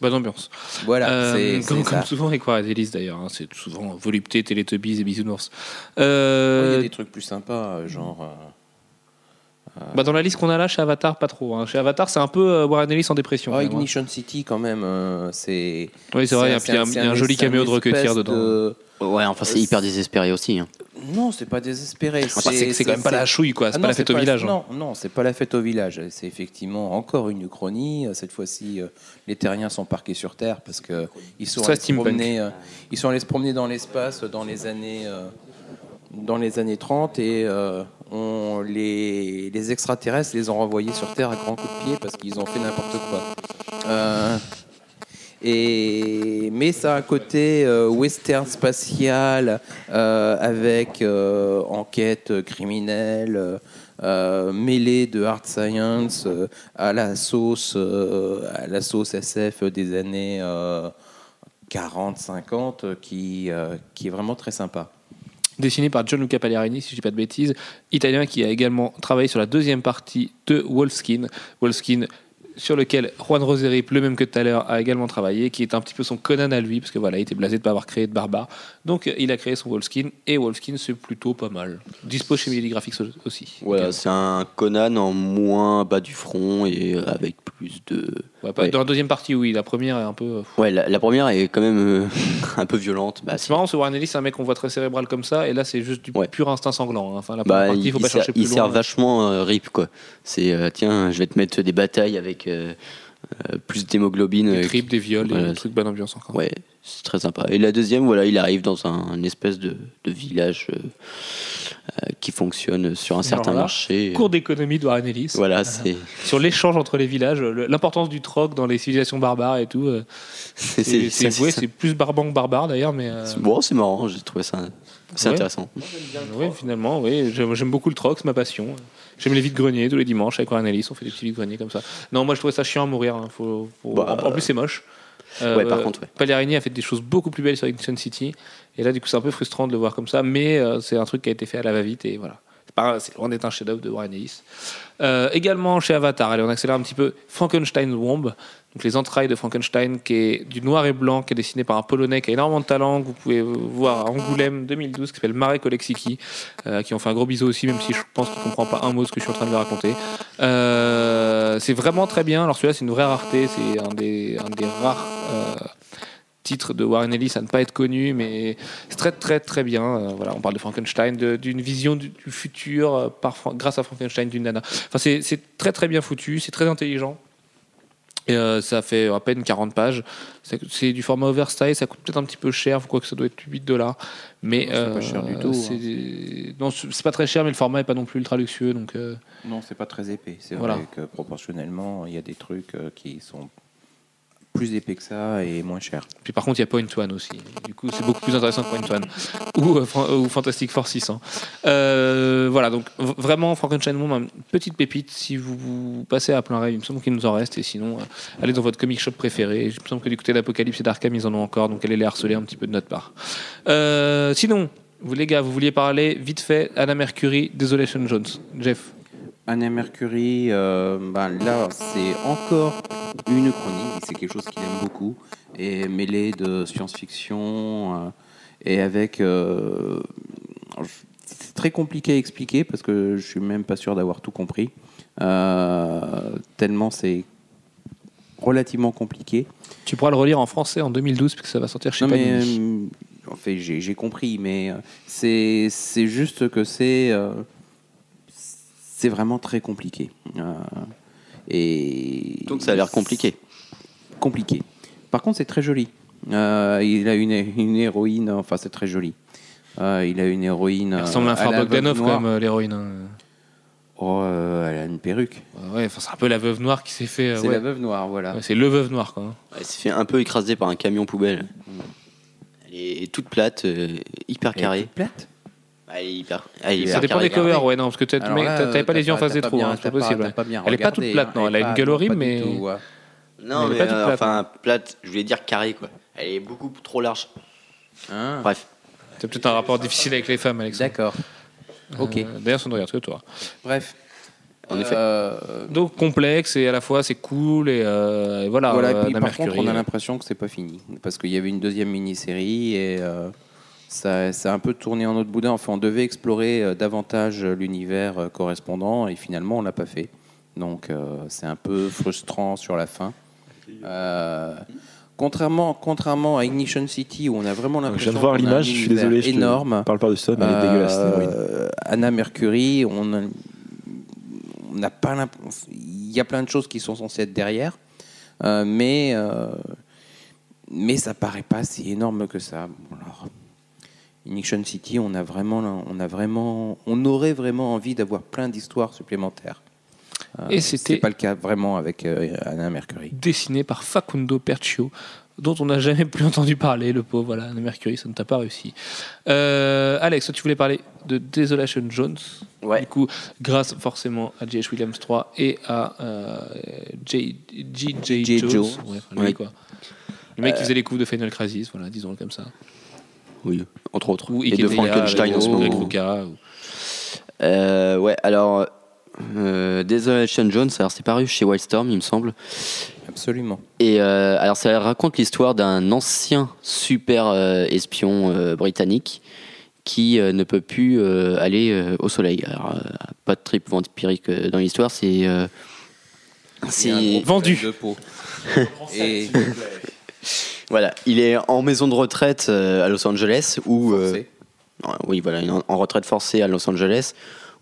Bonne ambiance. Voilà, Euh, c'est, comme, c'est comme ça. souvent avec War et Alice d'ailleurs. hein, c'est souvent volupté, Télétubbies et Bisounours. Il y Euh, a des trucs plus sympas, euh, genre. euh, bah, dans la liste qu'on a là, chez Avatar, pas trop. hein. Chez Avatar, c'est un peu euh, Warren Ellis en dépression. oh, hein. Ignition City, quand même, euh, c'est. Oui, c'est vrai, il y a- un, joli caméo de Rocketeer dedans. de- Ouais, enfin, c'est hyper désespéré aussi. Non, c'est pas désespéré. Enfin, c'est quand même pas la chouille, quoi. C'est Ah pas non, la fête au village. hein. Non, non, c'est pas la fête au village. C'est effectivement encore une uchronie. Cette fois-ci, euh, les terriens sont parqués sur Terre parce que ils sont, allés se promener, euh, ils sont allés se promener dans l'espace dans les années, euh, dans les années 30 et on, les, les extraterrestres les ont renvoyés sur Terre à grands coups de pied parce qu'ils ont fait n'importe quoi. Et, mais ça a un côté euh, western spatial euh, avec euh, enquête criminelle mêlée de hard science à la sauce à la sauce SF des années 40-50 qui, qui est vraiment très sympa. dessiné par Gianluca Pagliarini, si je dis pas de bêtises, italien qui a également travaillé sur la deuxième partie de. Wolfskin sur lequel Juan Roserip, le même que tout à l'heure, a également travaillé, qui est un petit peu son Conan à lui, parce que voilà, il était blasé de ne pas avoir créé de barbare. Donc euh, il a créé son Wolfskin, et Wolfskin c'est plutôt pas mal. Dispo chez Milady Graphics aussi. Voilà, c'est un Conan en moins bas du front et avec plus de. Ouais, pas- Ouais. Dans la deuxième partie, oui, la première est un peu... euh, Ouais, la, la première est quand même euh, (laughs) un peu violente. Bah, C'est marrant, ce Warren Ellis, c'est un mec qu'on voit très cérébral comme ça, et là c'est juste du Ouais. pur instinct sanglant. hein. Enfin, la première Bah, partie, il il, faut pas il sert, chercher il plus sert loin. vachement euh, rip quoi. C'est euh, tiens, je vais te mettre des batailles avec euh, plus d'hémoglobine. Des euh, tripes, des viols, voilà, des trucs bonne ambiance encore. Ouais, c'est très sympa. Et la deuxième, voilà, il arrive dans un, une espèce de, de village euh, euh, qui fonctionne sur un certain là, marché. Cours d'économie de Warren Ellis. Voilà, c'est sur l'échange entre les villages, l'importance du troc dans les civilisations barbares et tout. euh, (laughs) c'est C'est c'est- c'est ouais, plus barbant que barbare d'ailleurs, mais euh, c'est- bon, c'est marrant. J'ai trouvé ça Ouais. intéressant. ouais, finalement, oui, j'aime beaucoup le troc, c'est ma passion. J'aime les vides greniers tous les dimanches avec Warren Ellis, on fait des petits vides greniers comme ça. Non, moi je trouvais ça chiant à mourir. hein, faut- faut- Bah, en, en plus, c'est moche. ouais, par contre, ouais. Pagliarini a fait des choses beaucoup plus belles sur Ignition City, et là, du coup, c'est un peu frustrant de le voir comme ça, mais euh, c'est un truc qui a été fait à la va-vite et voilà. C'est loin d'être un chef-d'œuvre de Warren Ellis. Euh, également chez Avatar, allez, on accélère un petit peu. Frankenstein Womb, donc les entrailles de Frankenstein, qui est du noir et blanc, qui est dessiné par un Polonais qui a énormément de talent, que vous pouvez voir à Angoulême 2012, qui s'appelle Marek Oleksiki, euh, qui ont fait un gros bisou aussi, même si je pense qu'il comprend pas un mot de ce que je suis en train de lui raconter. Euh, c'est vraiment très bien. Alors celui-là, c'est une vraie rareté, c'est un des, un des rares. Titres de Warren Ellis à ne pas être connu, mais c'est très très très bien. Euh, voilà, on parle de Frankenstein, d'une vision du, du futur euh, par, Fran- grâce à Frankenstein d'une nana. Enfin, c'est très très bien foutu, c'est très intelligent. Et euh, ça fait à peine 40 pages. C'est du format oversize, ça coûte peut-être un petit peu cher, je crois que ça doit être 8 dollars. Mais Non, c'est pas cher du tout, hein. c'est- Non, c'est pas très cher, mais le format est pas non plus ultra luxueux. Donc, euh, Non, c'est pas très épais. C'est Voilà. vrai que proportionnellement, il y a des trucs qui sont plus épais que ça et moins chers. Puis par contre, il y a Point One aussi. Du coup, c'est beaucoup plus intéressant que Point One. ou, euh, ou Fantastic Four 600. Euh, voilà, donc vraiment, Frankenstein Moon, une petite pépite. Si vous, passez à plein rêve, il me semble qu'il nous en reste. Et sinon, euh, allez dans votre comic shop préféré. Il me semble que du côté d'Apocalypse et d'Arkham, ils en ont encore. Donc allez les harceler un petit peu de notre part. Euh, sinon, vous les gars, vous vouliez parler vite fait Anna Mercury, Desolation Jones. Jeff. Anna Mercury, euh, ben là, c'est encore une chronique. C'est quelque chose qu'il aime beaucoup. Et mêlé de science-fiction euh, et avec. euh, c'est très compliqué à expliquer parce que je suis même pas sûr d'avoir tout compris. Euh, tellement c'est relativement compliqué. Tu pourras le relire en français en 2012, puisque ça va sortir chez Non, mais en fait, j'ai compris, mais c'est c'est juste que c'est c'est vraiment très compliqué. Euh, et Donc ça a l'air compliqué. Compliqué. Par contre, c'est très joli. Euh, il a une, une héroïne, enfin, c'est très joli. Euh, il a une héroïne. Elle ressemble à un euh, frère Bogdanov, quand noire. même, l'héroïne. hein. Oh, euh, elle a une perruque. Ouais, enfin, c'est un peu la veuve noire qui s'est fait. euh, c'est ouais. la veuve noire, voilà. Ouais, c'est le veuve noir, quoi. hein. Elle s'est fait un peu écraser par un camion poubelle. Elle est toute plate, euh, hyper Elle est carrée. toute plate? Elle est hyper, elle est Ça hyper dépend des covers, ouais, non, parce que t'as- t'avais pas les yeux en face des trous, hein, c'est pas possible. pas bien Elle est pas toute regardé, plate, hein. non, elle a une gueule horrible, mais. tout, ouais. Non, Elle est mais pas toute euh, plate, enfin plate. Je voulais dire carrée quoi. Elle est beaucoup trop large. Hein Bref. C'est peut-être un rapport difficile avec les femmes, Alexandre. D'accord. Ok. Euh, D'ailleurs, ça ne regarde que toi. Bref. En effet. Euh, Donc complexe et à la fois c'est cool et, euh, et voilà. voilà, et puis, par Mercury, contre, on a l'impression que c'est pas fini. Parce qu'il y avait une deuxième mini-série et euh, ça, ça a un peu tourné en autre boudin. Enfin, on devait explorer euh, davantage l'univers euh, correspondant et finalement, on l'a pas fait. Donc, euh, c'est un peu frustrant sur la fin. Contrairement, contrairement à Ignition City où on a vraiment Je l'impression viens de voir l'image, je suis désolé. Je énorme. parle pas de ça, mais elle est dégueulasse. Euh, Anna Mercury, on n'a pas il y a plein de choses qui sont censées être derrière, euh, mais euh, mais ça paraît pas si énorme que ça. Bon, alors, Ignition City, on a vraiment, on a vraiment, on aurait vraiment envie d'avoir plein d'histoires supplémentaires. Euh, Et c'est c'était- pas le cas vraiment avec euh, Anna Mercury. dessiné par Facundo Percio, dont on n'a jamais plus entendu parler, le pauvre. Voilà, Anna Mercury, ça ne t'a pas réussi. Euh, Alex, toi, tu voulais parler de Desolation Jones. Ouais. Du coup, grâce forcément à J.H. Williams 3 et à euh, J- J.J. J.J. Jones. Jones. Ouais, enfin, lui, Ouais. quoi. Le mec qui faisait les coups de Final Crisis, voilà, disons-le comme ça. Oui, entre autres. Ou Et de Frankenstein avec en ce moment. Rucka, ou- Euh, ouais, alors, euh, Desolation Jones, alors c'est paru chez Wildstorm, il me semble. Absolument. Et euh, alors, ça raconte l'histoire d'un ancien super euh, espion euh, britannique qui euh, ne peut plus euh, aller euh, au soleil. Alors, euh, pas de trip vampirique euh, dans l'histoire, c'est. euh, c'est Vendu. problème de peau. (laughs) Et voilà, il est en maison de retraite euh, à Los Angeles où euh, oui voilà, en, en retraite forcée à Los Angeles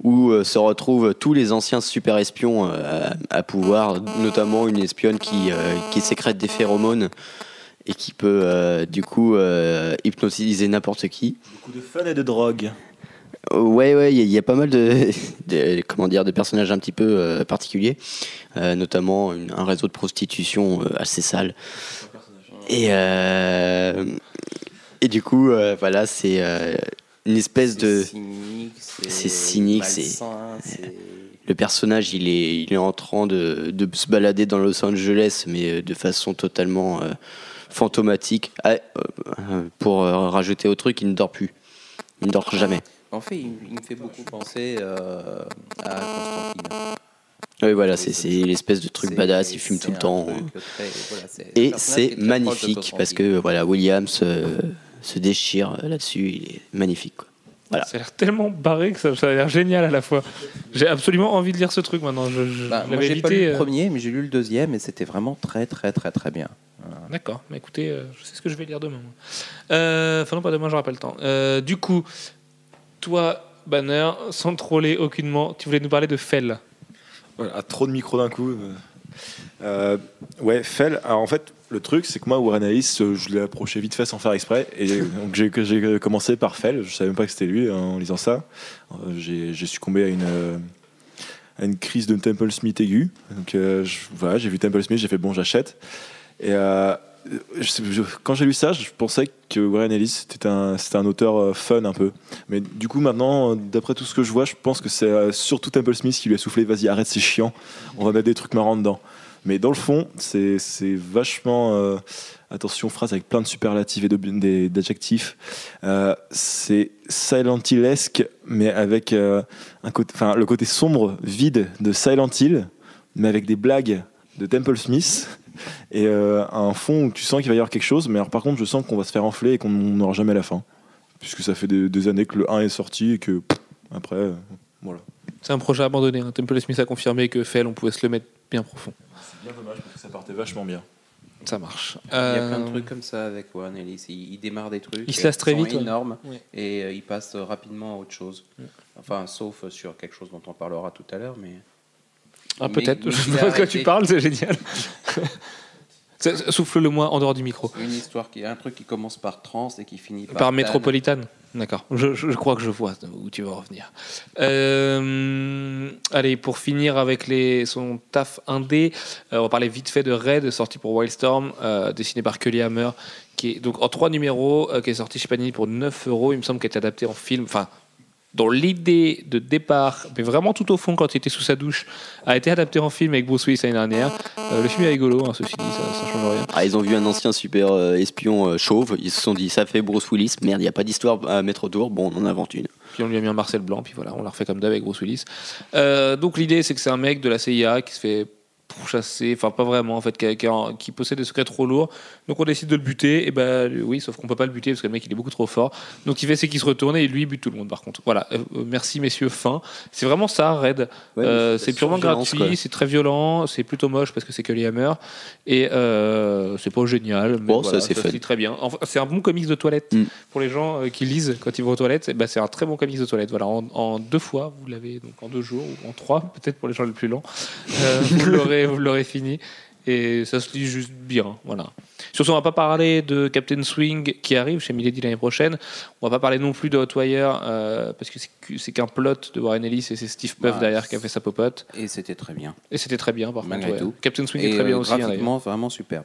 où euh, se retrouvent tous les anciens super espions euh, à, à pouvoir, notamment une espionne qui euh, qui sécrète des phéromones et qui peut euh, du coup euh, hypnotiser n'importe qui. Beaucoup de fun et de drogue. Ouais, ouais, il y, a- il y a pas mal de, (laughs) de- comment dire, de personnages un petit peu euh, particuliers, euh, notamment une- un réseau de prostitution euh, assez sale. Et, euh, et du coup, euh, voilà, c'est euh, une espèce de. C'est cynique, c'est Le personnage, il est, il est en train de, de se balader dans Los Angeles, mais de façon totalement fantomatique. Ah, pour rajouter au truc, il ne dort plus. Il ne dort jamais. En fait, il, il me fait beaucoup penser à Constantine. Oui, voilà, c'est c'est l'espèce de truc badass, il fume tout le temps. très- voilà, un Et c'est magnifique parce que voilà, Williams euh, se déchire là-dessus, il est magnifique. quoi. Voilà. Ça a l'air tellement barré que ça, ça a l'air génial à la fois. J'ai absolument envie de lire ce truc maintenant. Je, je Bah, moi, j'ai pas lu le euh, premier, mais j'ai lu le deuxième et c'était vraiment très, très, très, très bien. D'accord, mais écoutez, euh, je sais ce que je vais lire demain. Euh, Enfin, non, pas demain, j'aurai pas le temps. Euh, du coup, toi, Banner, sans troller aucunement, tu voulais nous parler de Fell. Trop de micros d'un coup. euh. Euh, ouais, Fell. Alors en fait, le truc, c'est que moi, Warren Ellis, euh, je l'ai approché vite fait sans faire exprès. Et donc j'ai commencé par Fell. Je savais même pas que c'était lui hein, en lisant ça. J'ai succombé à une, à une crise de Temple Smith aiguë. Donc voilà, j'ai vu Temple Smith, j'ai fait bon, j'achète. Et je- quand j'ai lu ça, je pensais que Warren Ellis c'était un, un auteur euh, fun un peu. Mais du coup, maintenant, euh, d'après tout ce que je vois, je pense que c'est euh, surtout Temple Smith qui lui a soufflé vas-y, arrête, c'est chiant, on va mettre des trucs marrants dedans. Mais dans le fond, c'est vachement. euh, attention, phrase avec plein de superlatifs et d'adjectifs. Euh, c'est Silent Hill-esque, mais avec euh, le côté sombre, vide de Silent Hill, mais avec des blagues de Temple Smith et euh, un fond où tu sens qu'il va y avoir quelque chose, mais alors, par contre, je sens qu'on va se faire enfler et qu'on n'aura jamais la fin. Puisque ça fait des, des années que le 1 est sorti et que pff, après, euh, voilà. C'est un projet abandonné. hein. Temple Smith a confirmé que Fell, on pouvait se le mettre bien profond. C'est bien dommage parce que ça partait vachement bien. Ça marche. Il y a plein de Euh, trucs comme ça avec Warren Ellis. Il, il démarre des trucs. Il se lasse qui très vite, Ouais. et euh, il passe rapidement à autre chose. Enfin, sauf sur quelque chose dont on parlera tout à l'heure, mais. Ah, peut-être. Je sais pas de quoi tu parles, c'est génial. (laughs) Ça- Souffle-le moi en dehors du micro. Une histoire qui un truc qui commence par trans et qui finit par. Par Tan. métropolitane D'accord. Je, je- je crois que je vois où tu vas revenir. Euh, allez, pour finir avec les, son taf indé, euh, on va parler vite fait de Red, sorti pour Wildstorm, euh, dessiné par Kelly Hammer, qui est donc en trois numéros, euh, qui est sorti chez Panini pour 9 euros. Il me semble qu'elle est adapté en film. Enfin, dont l'idée de départ, mais vraiment tout au fond quand il était sous sa douche, a été adapté en film avec Bruce Willis l'année dernière. Euh, le film est rigolo, hein, ceci dit, ça, ça change rien. Ah, ils ont vu un ancien super euh, espion euh, chauve, ils se sont dit ça fait Bruce Willis, merde, il n'y a pas d'histoire à mettre autour, bon, on en invente une. Puis on lui a mis un Marcel Blanc, puis voilà, on l'a refait comme d'hab avec Bruce Willis. Donc l'idée, c'est que c'est un mec de la CIA qui se fait pourchassé, enfin pas vraiment en fait, qui, qui- qui possède des secrets trop lourds. Donc on décide de le buter, et ben oui, sauf qu'on peut pas le buter parce que le mec il est beaucoup trop fort. Donc il fait c'est qu'il se retourne et lui il bute tout le monde par contre. Voilà, Euh, euh, merci messieurs, fin. C'est vraiment ça, Red. Ouais, Euh, c'est purement gratuit, c'est très violent, c'est plutôt moche parce que c'est que les Hammer et c'est pas génial. Mais Bon, ça, voilà, c'est ça lit très bien. Enfin, c'est un bon comics de toilette Mm. pour les gens qui lisent quand ils vont aux toilettes. eh ben, c'est un très bon comics de toilette. Voilà, en, en deux fois, vous l'avez donc en deux jours ou en trois, peut-être pour les gens les plus lents. Euh, vous (laughs) l'aurez, (laughs) vous l'aurez fini. Et ça se lit juste bien, voilà. Surtout, on va pas parler de Captain Swing qui arrive chez Milady l'année prochaine. On va pas parler non plus de Hotwire euh, parce que c'est qu'un plot de Warren Ellis et c'est Steve Puff Ouais. derrière qui a fait sa popote. Et c'était très bien. Et c'était très bien par Malgré contre. ouais. tout. Captain Swing Et est très bien euh, aussi. hein, graphiquement, vraiment superbe.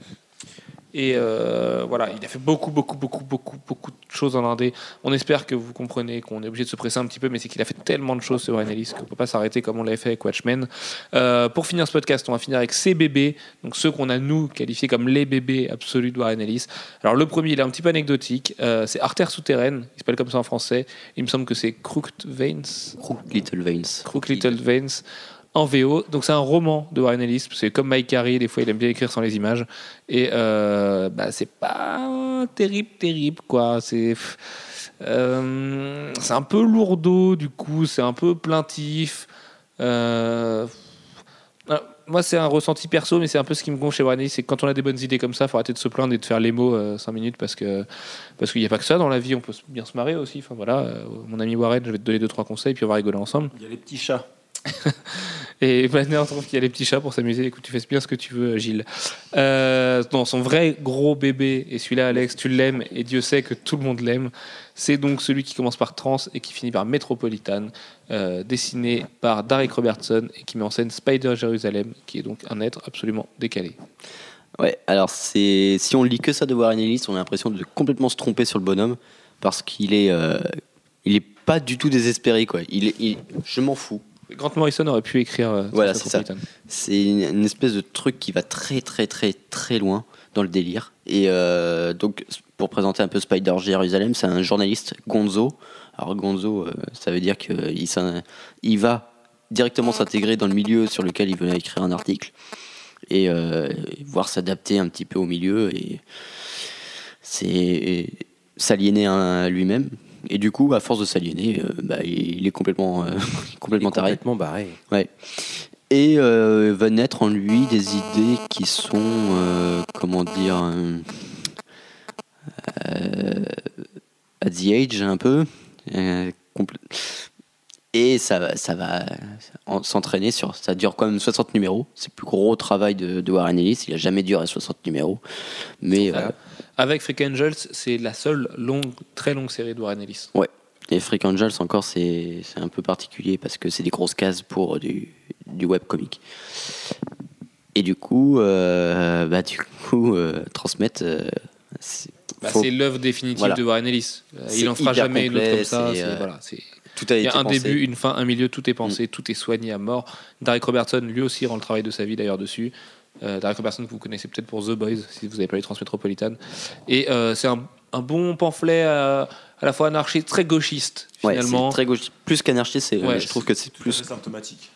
Et euh, voilà, il a fait beaucoup, beaucoup, beaucoup, beaucoup, beaucoup de choses en indé. On espère que vous comprenez qu'on est obligé de se presser un petit peu, mais c'est qu'il a fait tellement de choses sur Warren Ellis qu'on peut pas s'arrêter comme on l'avait fait avec Watchmen. Euh, pour finir ce podcast, on va finir avec ces bébés, donc ceux qu'on a nous qualifiés comme les bébés absolus de Warren Ellis. Alors le premier, il est un petit peu anecdotique. Euh, c'est Artère souterraine. Il s'appelle comme ça en français. Il me semble que c'est Crooked Veins. Little Veins. Crooked Little Veins en VO. Donc c'est un roman de Warren Ellis. C'est comme Mike Carey, des fois il aime bien écrire sans les images. Et euh, bah, c'est pas terrible, terrible quoi. C'est euh, c'est un peu lourdeau du coup, c'est un peu plaintif. Euh, euh, moi, c'est un ressenti perso, mais c'est un peu ce qui me gonfle chez Warren Ellis, c'est que quand on a des bonnes idées comme ça, faut arrêter de se plaindre et de faire les mots 5 minutes parce que parce qu'il n'y a pas que ça dans la vie. On peut bien se marrer aussi. Enfin voilà, mon ami Warren, je vais te donner deux trois conseils puis on va rigoler ensemble. Il y a les petits chats. (laughs) Et Banner trouve qu'il y a les petits chats pour s'amuser. Écoute, tu fais bien ce que tu veux, Gilles. Euh, non, son vrai gros bébé, et celui-là, Alex, tu l'aimes, et Dieu sait que tout le monde l'aime. C'est donc celui qui commence par Trans et qui finit par Metropolitan, euh, dessiné par Derek Robertson et qui met en scène Spider Jérusalem, qui est donc un être absolument décalé. Ouais, alors c'est si on lit que ça de Warren Ellis, on a l'impression de complètement se tromper sur le bonhomme parce qu'il est euh, il est pas du tout désespéré quoi. Il il- je m'en fous. Grant Morrison aurait pu écrire euh, Voilà, c'est ça. C'est une, une espèce de truc qui va très très très très loin dans le délire. Et euh, donc pour présenter un peu Spider Jérusalem, c'est un journaliste Gonzo. Alors Gonzo, euh, ça veut dire qu'il il va directement s'intégrer dans le milieu sur lequel il veut écrire un article et voir s'adapter un petit peu au milieu et c'est s'aliéner à lui-même. Et du coup, à force de s'aliéner, euh, bah, il est complètement, euh, (laughs) complètement Il est taré. complètement barré. Ouais. Et euh, va naître en lui des idées qui sont, euh, comment dire, at the age un peu. et ça, va- ça va en- s'entraîner sur. Ça dure quand même 60 numéros. C'est le plus gros travail de, de Warren Ellis. Il a jamais duré 60 numéros. Mais Avec Freak Angels, c'est la seule longue, très longue série de Warren Ellis. les Freak Angels, encore, c'est un peu particulier parce que c'est des grosses cases pour du, du webcomic. Et du coup, euh, bah, du coup euh, transmettre. euh, c'est Bah, c'est l'œuvre définitive Voilà. de Warren Ellis. Euh, Il en fera jamais une autre comme ça. euh, voilà, tout a Il y été a un pensé. début, une fin, un milieu, tout est pensé, tout est soigné à mort. Derek Robertson, lui aussi, rend le travail de sa vie d'ailleurs dessus. Euh, Derek Robertson, que vous connaissez peut-être pour The Boys, si vous avez pas lu Transmétropolitan. Et euh, c'est un, un bon pamphlet à, à la fois anarchiste, très gauchiste, finalement. très gauche. Plus qu'anarchiste, c'est- Ouais, je trouve que c'est plus. symptomatique.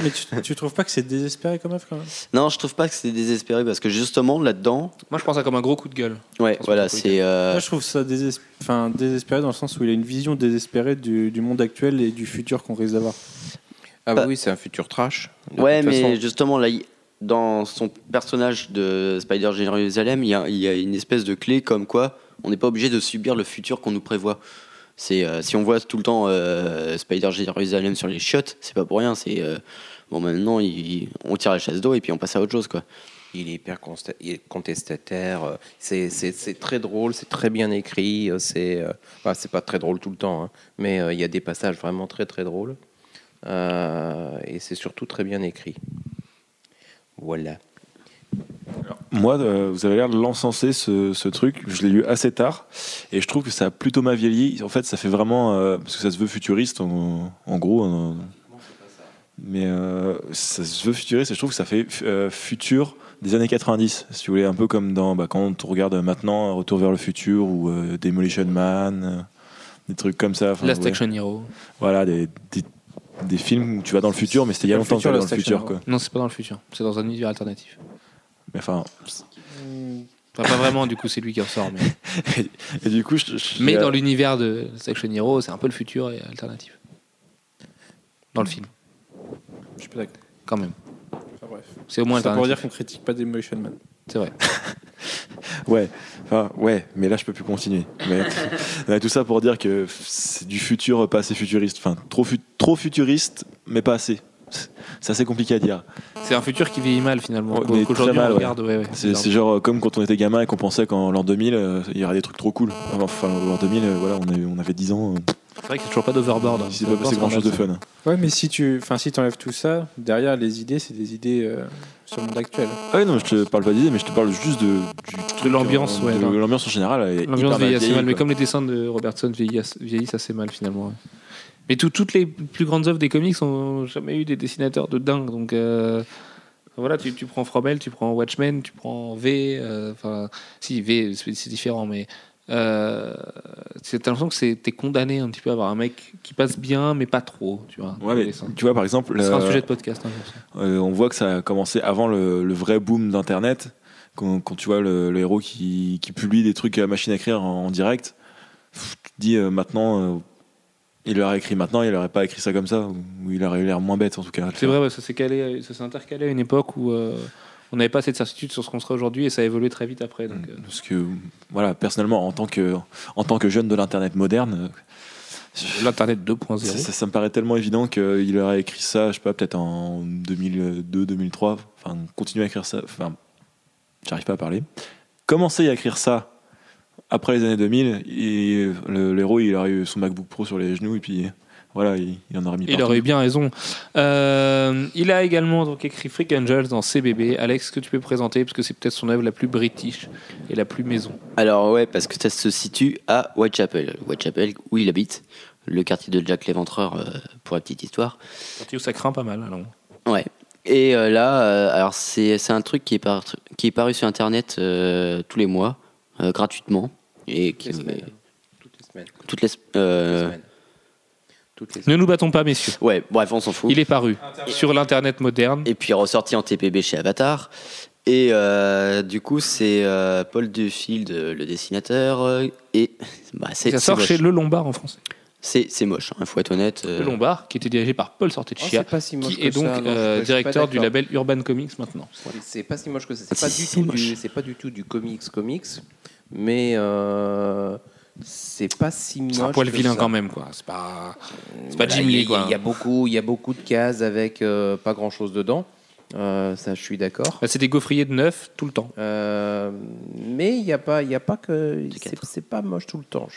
Mais tu, tu trouves pas que c'est désespéré comme œuvre quand même? Non, je trouve pas que c'est désespéré parce que justement là-dedans, Moi, je pense ça comme un gros coup de gueule. ouais, voilà, c'est. euh, Moi, je trouve ça désesp- enfin, désespéré dans le sens où il a une vision désespérée du, du monde actuel et du futur qu'on risque d'avoir. Ah Bah- oui, c'est un futur trash. Ouais, mais façon. justement, là, il- dans son personnage de Spider Jérusalem, il y, a, une espèce de clé comme quoi on n'est pas obligé de subir le futur qu'on nous prévoit. Euh, si on voit tout le temps euh, Spider Jérusalem sur les chiottes, c'est pas pour rien. Euh, bon, maintenant on tire la chasse d'eau et puis on passe à autre chose. Il est hyper contestataire. euh, C'est très drôle, c'est très bien écrit. C'est enfin, pas très drôle tout le temps, hein, mais il y a des passages vraiment très très drôles. Et c'est surtout très bien écrit. Voilà. Moi, euh, vous avez l'air de l'encenser ce, ce truc. Je l'ai lu assez tard et je trouve que ça a plutôt mal vieilli. En fait, ça fait vraiment euh, parce que ça se veut futuriste en, en gros. en- mais euh, ça se veut futuriste et je trouve que ça fait euh, futur des années 90. Si vous voulez, un peu comme dans bah, quand on regarde maintenant Retour vers le futur ou euh, Demolition Man, euh, des trucs comme ça. Last ouais. Action Hero. Voilà, des, des des films où tu vas dans le futur, mais c'était il y a longtemps que tu vas dans le futur. Quoi. Non, c'est pas dans le futur. C'est dans un univers alternatif. Mais enfin, Enfin, pas vraiment, du coup, c'est lui qui en sort. Mais, (laughs) et du coup, je, je- mais dans l'univers de Section Hero, c'est un peu le futur et alternatif. Dans le film, Je suis pas d'accord. quand même. Enfin, bref. C'est au moins C'est pour dire qu'on critique pas Demolition Man. C'est vrai. (laughs) Ouais, enfin, ouais, mais là je peux plus continuer. Mais, (laughs) mais tout ça pour dire que c'est du futur pas assez futuriste. Enfin, trop, fu- trop futuriste, mais pas assez. C'est assez compliqué à dire. C'est un futur qui vieillit mal finalement. Ouais, mal, regarde. Ouais, ouais, C'est genre euh, comme quand on était gamin et qu'on pensait qu'en l'an 2000, euh, il y aurait des trucs trop cool. Enfin, l'an 2000, euh, voilà, on avait, on avait 10 ans, euh, C'est vrai qu'il n'y a toujours pas d'overboard. hein. il s'est pas passé grand chose de fun. Ouais, mais si tu enfin, si enlèves tout ça, derrière les idées, c'est des idées euh, sur le monde actuel. Ah ouais, non, je te parle pas d'idées, mais je te parle juste de, du truc, l'ambiance, ouais, en général. L'ambiance vieillit assez mal, mais comme les dessins de Robertson vieillissent, vieillissent assez mal finalement. Mais tout- toutes les plus grandes œuvres des comics ont jamais eu des dessinateurs de dingue. Donc euh, voilà, tu, tu prends Fromel, tu prends Watchmen, tu prends V. euh, Enfin, si V, c'est c'est différent, mais euh, c'est- l'impression que c'est- t'es condamné un petit peu à avoir un mec qui passe bien, mais pas trop. Tu vois. Ouais, mais tu vois, par exemple, Ce sera un le- sujet de podcast. hein. Euh, on voit que ça a commencé avant le, le vrai boom d'Internet, quand, quand tu vois le, le héros qui, qui publie des trucs à machine à écrire en, en direct. Tu te dis euh, maintenant, euh, il aurait écrit maintenant, il aurait pas écrit ça comme ça, ou, il aurait eu l'air moins bête en tout cas. C'est vrai, ouais, ça s'est calé, ça s'est intercalé à une époque où euh, on n'avait pas assez de certitude sur ce qu'on serait aujourd'hui et ça a évolué très vite après. Donc, euh, Parce que, voilà, personnellement, en tant que, en tant que jeune de l'Internet moderne, euh, L'Internet 2.0. ça, ça- ça me paraît tellement évident qu'il aurait écrit ça, je sais pas, peut-être en 2002, 2003, enfin, continuer à écrire ça, enfin, j'arrive pas à parler. Commencer à écrire ça après les années 2000, et le, le héros, il aurait eu son MacBook Pro sur les genoux, et puis voilà, il, il en aurait mis Il partout. aurait eu bien raison. Euh, il a également donc écrit Freak Angels dans CBB. Alex, que tu peux présenter parce que c'est peut-être son œuvre la plus british et la plus maison? Alors ouais, parce que ça se situe à Whitechapel. Whitechapel, où il habite, le quartier de Jack l'Éventreur, euh, pour la petite histoire. Sorti où ça craint pas mal. Alors. Ouais. Et euh, là, euh, alors c'est c'est un truc qui est, par- qui est paru sur Internet euh, tous les mois, euh, gratuitement. Et qui, Toutes les semaines. Toutes les semaines. toutes les, Toutes les euh, semaines. Toutes les Ne nous battons pas, messieurs. Ouais, bref, on s'en fout. Il est paru sur l'internet moderne. Et puis ressorti en TPB chez Avatar. Et euh, du coup, c'est euh, Paul Dufield, euh, le dessinateur. et (laughs) bah, c'est Ça sort moche. chez Le Lombard en français. C'est c'est moche, il faut être honnête. euh, Le Lombard, qui était dirigé par Paul Oh, c'est pas si moche qui est donc ça, non, euh, directeur du label Urban Comics maintenant. C'est- pas si moche que ça. C'est pas si, du c'est tout moche. du. C'est pas du tout du comics comics, mais euh, c'est pas si moche. C'est un poil vilain ça. quand même, quoi. C'est pas. c'est pas Voilà, Jim Lee, quoi. Il y, a beaucoup, il y a beaucoup de cases avec euh, pas grand chose dedans. Euh, ça, je suis d'accord. Bah, c'est des gaufriers de neuf tout le temps. Mais il n'y a pas, il a pas que. C'est pas moche tout le temps.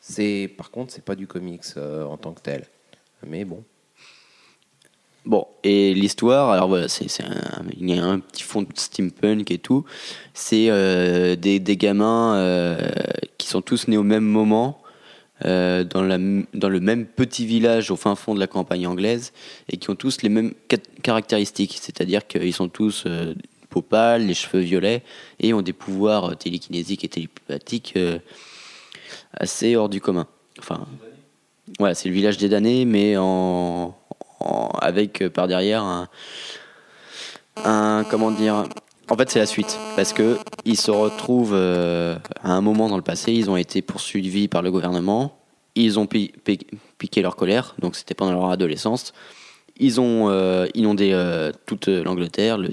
C'est par contre, c'est pas du comics en tant que tel. Mais bon. Bon, et l'histoire, alors voilà, c'est, un, il y a un petit fond de steampunk et tout. C'est euh, des, des gamins euh, qui sont tous nés au même moment, euh, dans, la, dans le même petit village au fin fond de la campagne anglaise, et qui ont tous les mêmes caractéristiques. C'est-à-dire qu'ils sont tous peau pâle, les cheveux violets, et ont des pouvoirs télékinésiques et télépathiques assez hors du commun. Enfin, voilà, c'est le village des damnés, mais en, avec euh, par derrière un, comment dire. En fait, c'est la suite parce que ils se retrouvent euh, à un moment dans le passé. Ils ont été poursuivis par le gouvernement. Ils ont pi- pi- piqué leur colère, donc c'était pendant leur adolescence. Ils ont euh, inondé toute l'Angleterre, le-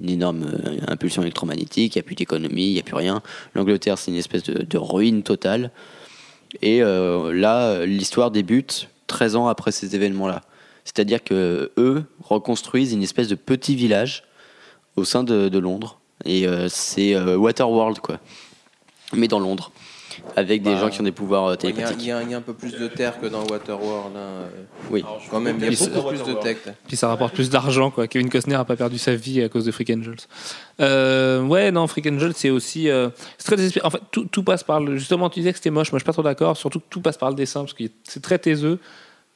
une énorme impulsion électromagnétique. Il n'y a plus d'économie, il n'y a plus rien. L'Angleterre, c'est une espèce de, de ruine totale. Et là, l'histoire débute 13 ans après ces événements-là. C'est-à-dire que eux reconstruisent une espèce de petit village au sein de, de Londres. Et euh, c'est euh, Waterworld, quoi. Mais dans Londres. Avec des Bah, gens qui ont des pouvoirs euh, Il y, a, télépathiques. il y a- il y a un peu plus de terre que dans Waterworld. hein, euh, Oui. Quand même, il y a beaucoup plus de tech. Puis ça rapporte plus d'argent, quoi. Kevin Costner a pas perdu sa vie à cause de Freak Angels. Euh, ouais, non, Freak Angels, c'est aussi. euh, c'est très désespéré. En fait, tout, tout passe par le. Justement, tu disais que c'était moche. Moi, je suis pas trop d'accord. Surtout que tout passe par le dessin, parce que c'est très taiseux.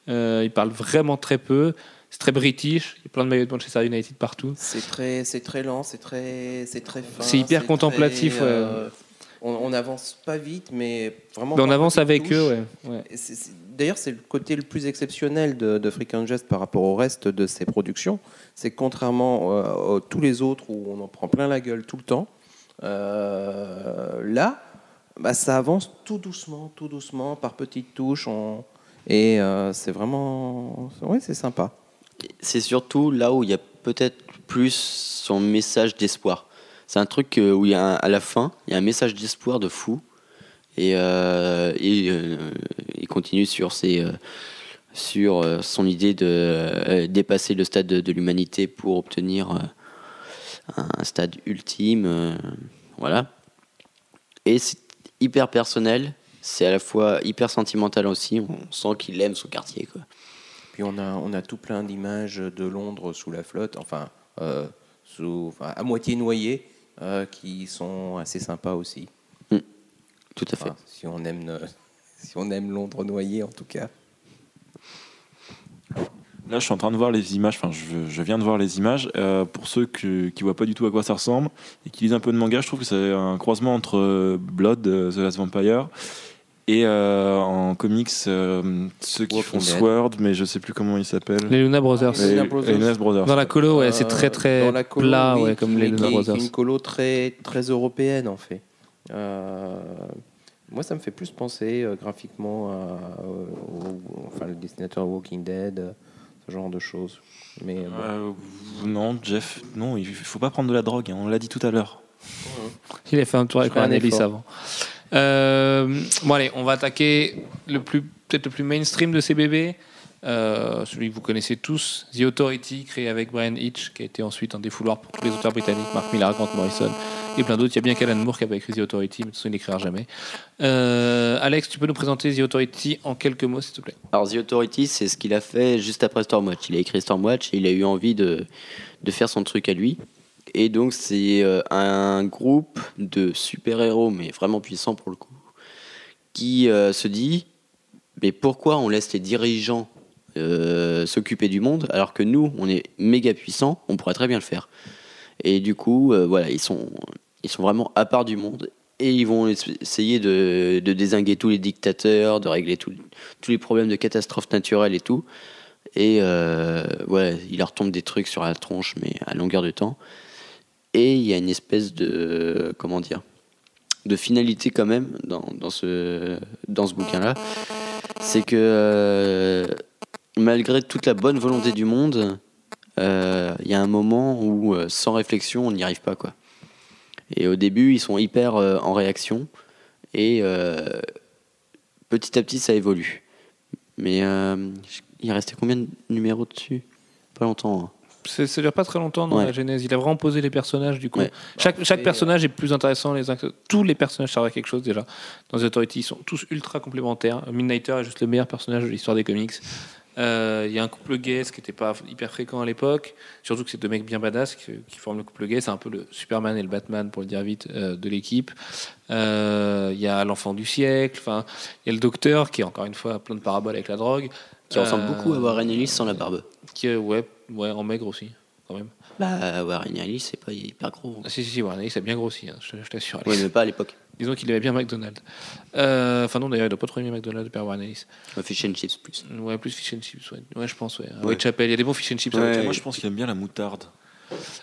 Euh, il parle vraiment très peu. C'est très british. Il y a plein de maillots de Manchester United partout. C'est très, c'est très lent, c'est très, c'est très fin. C'est hyper contemplatif, très, euh, on, on avance pas vite, mais vraiment. Mais on avance avec eux, ouais. D'ailleurs, c'est le côté le plus exceptionnel de, de Freak and par rapport au reste de ses productions. C'est que contrairement euh, à tous les autres où on en prend plein la gueule tout le temps, euh, là, bah, ça avance tout doucement, tout doucement, par petites touches. on- Et euh, c'est vraiment. Ouais, c'est sympa. C'est surtout là où il y a peut-être plus son message d'espoir. C'est un truc euh, où il y a à la fin, il y a un message d'espoir de fou. Et, euh, et, il continue sur, ses, sur son idée de dépasser le stade de, l'humanité pour obtenir un stade ultime. voilà. Et c'est hyper personnel. C'est à la fois hyper sentimental aussi. On sent qu'il aime son quartier. Quoi. Puis on a, on a tout plein d'images de Londres sous la flotte, enfin, euh, sous, enfin à moitié noyées, euh, qui sont assez sympas aussi. Tout à fait. Enfin, si, on aime, euh, (laughs) si on aime Londres noyé, en tout cas. Là, je suis en train de voir les images. Enfin, je, je viens de voir les images. Euh, pour ceux que- qui voient pas du tout à quoi ça ressemble et qui lisent un peu de manga, je trouve que c'est un croisement entre Blood, The Last Vampire, et euh, en comics euh, ceux qui Walking font Dead. Sword, mais je sais plus comment ils s'appellent. Les Luna Brothers. Les Et- Luna Brothers. Luna Brothers. Dans la colo, ouais, Euh, c'est très très dans la colo, plat, oui, ouais, comme mais les qui Luna est- qui Brothers. est une colo très, très européenne, en fait. Euh, moi, ça me fait plus penser euh, graphiquement à, au, au- enfin, le dessinateur Walking Dead, euh, ce genre de choses. Mais bon. Euh, non, Jeff, non, il faut pas prendre de la drogue. hein, on l'a dit tout à l'heure. Il a fait un tour avec Je ferai un effort. avant. Euh, bon allez, on va attaquer le plus peut-être le plus mainstream de ces bébés, euh, celui que vous connaissez tous, The Authority, créé avec Brian Hitch, qui a été ensuite un défouloir pour tous les auteurs britanniques, Mark Millar, Grant Morrison et plein d'autres. Il y a bien qu'Alan Moore qui avait écrit The Authority, mais de toute façon il n'écrira jamais. Euh, Alex, tu peux nous présenter The Authority en quelques mots, s'il te plaît? Alors The Authority, c'est ce qu'il a fait juste après Stormwatch. Il a écrit Stormwatch et il a eu envie de, de faire son truc à lui. Et donc c'est euh, un groupe de super-héros, mais vraiment puissants pour le coup, qui euh, se dit, mais pourquoi on laisse les dirigeants euh, s'occuper du monde alors que nous, on est méga puissants, on pourrait très bien le faire. Et du coup, voilà, ils sont, ils sont vraiment à part du monde. Et ils vont es- essayer de, désinguer tous les dictateurs, de régler tous les problèmes de catastrophes naturelles et tout. Et euh, ouais, il leur tombe des trucs sur la tronche, mais à longueur de temps. Et il y a une espèce de comment dire, de finalité quand même dans, dans ce dans ce bouquin-là, c'est que euh, malgré toute la bonne volonté du monde, euh, il y a un moment où euh, sans réflexion, on n'y arrive pas quoi. Et au début, ils sont hyper en réaction et petit à petit, ça évolue. Mais il restait combien de numéros dessus? Pas longtemps. hein. C'est- Ça dure pas très longtemps dans Ouais. la genèse. Il a vraiment posé les personnages du coup. Ouais. Chaque, chaque personnage est plus intéressant les uns que tous les personnages servent à quelque chose déjà. Dans The Authority, ils sont tous ultra complémentaires. Midnighter est juste le meilleur personnage de l'histoire des comics. Euh, Il y a un couple gay, ce qui n'était pas hyper fréquent à l'époque. Surtout que c'est deux mecs bien badass qui, qui forment le couple gay. C'est un peu le Superman et le Batman, pour le dire vite, euh, de l'équipe. Euh, Il y a l'enfant du siècle. Enfin, il y a le docteur qui est encore une fois plein de paraboles avec la drogue. Qui ressemble Euh, beaucoup à Warren Ellis sans la barbe. Qui ouais, ouais, en maigre aussi, quand même. Bah, Warren Ellis, c'est pas hyper gros. Ah, si, si, si, Warren Ellis a bien grossi, hein, je, je t'assure. Oui, mais pas à l'époque. Disons qu'il aimait bien McDonald's. Euh, Enfin, non, d'ailleurs, il doit pas trop aimer McDonald's, Père Warren Ellis. Fish and chips plus. Ouais, plus fish and chips, ouais, ouais je pense, ouais. Ouais. Whitechapel, il y a des bons fish and chips à Ouais, Whitechapel. moi, je pense qu'il aime bien la moutarde.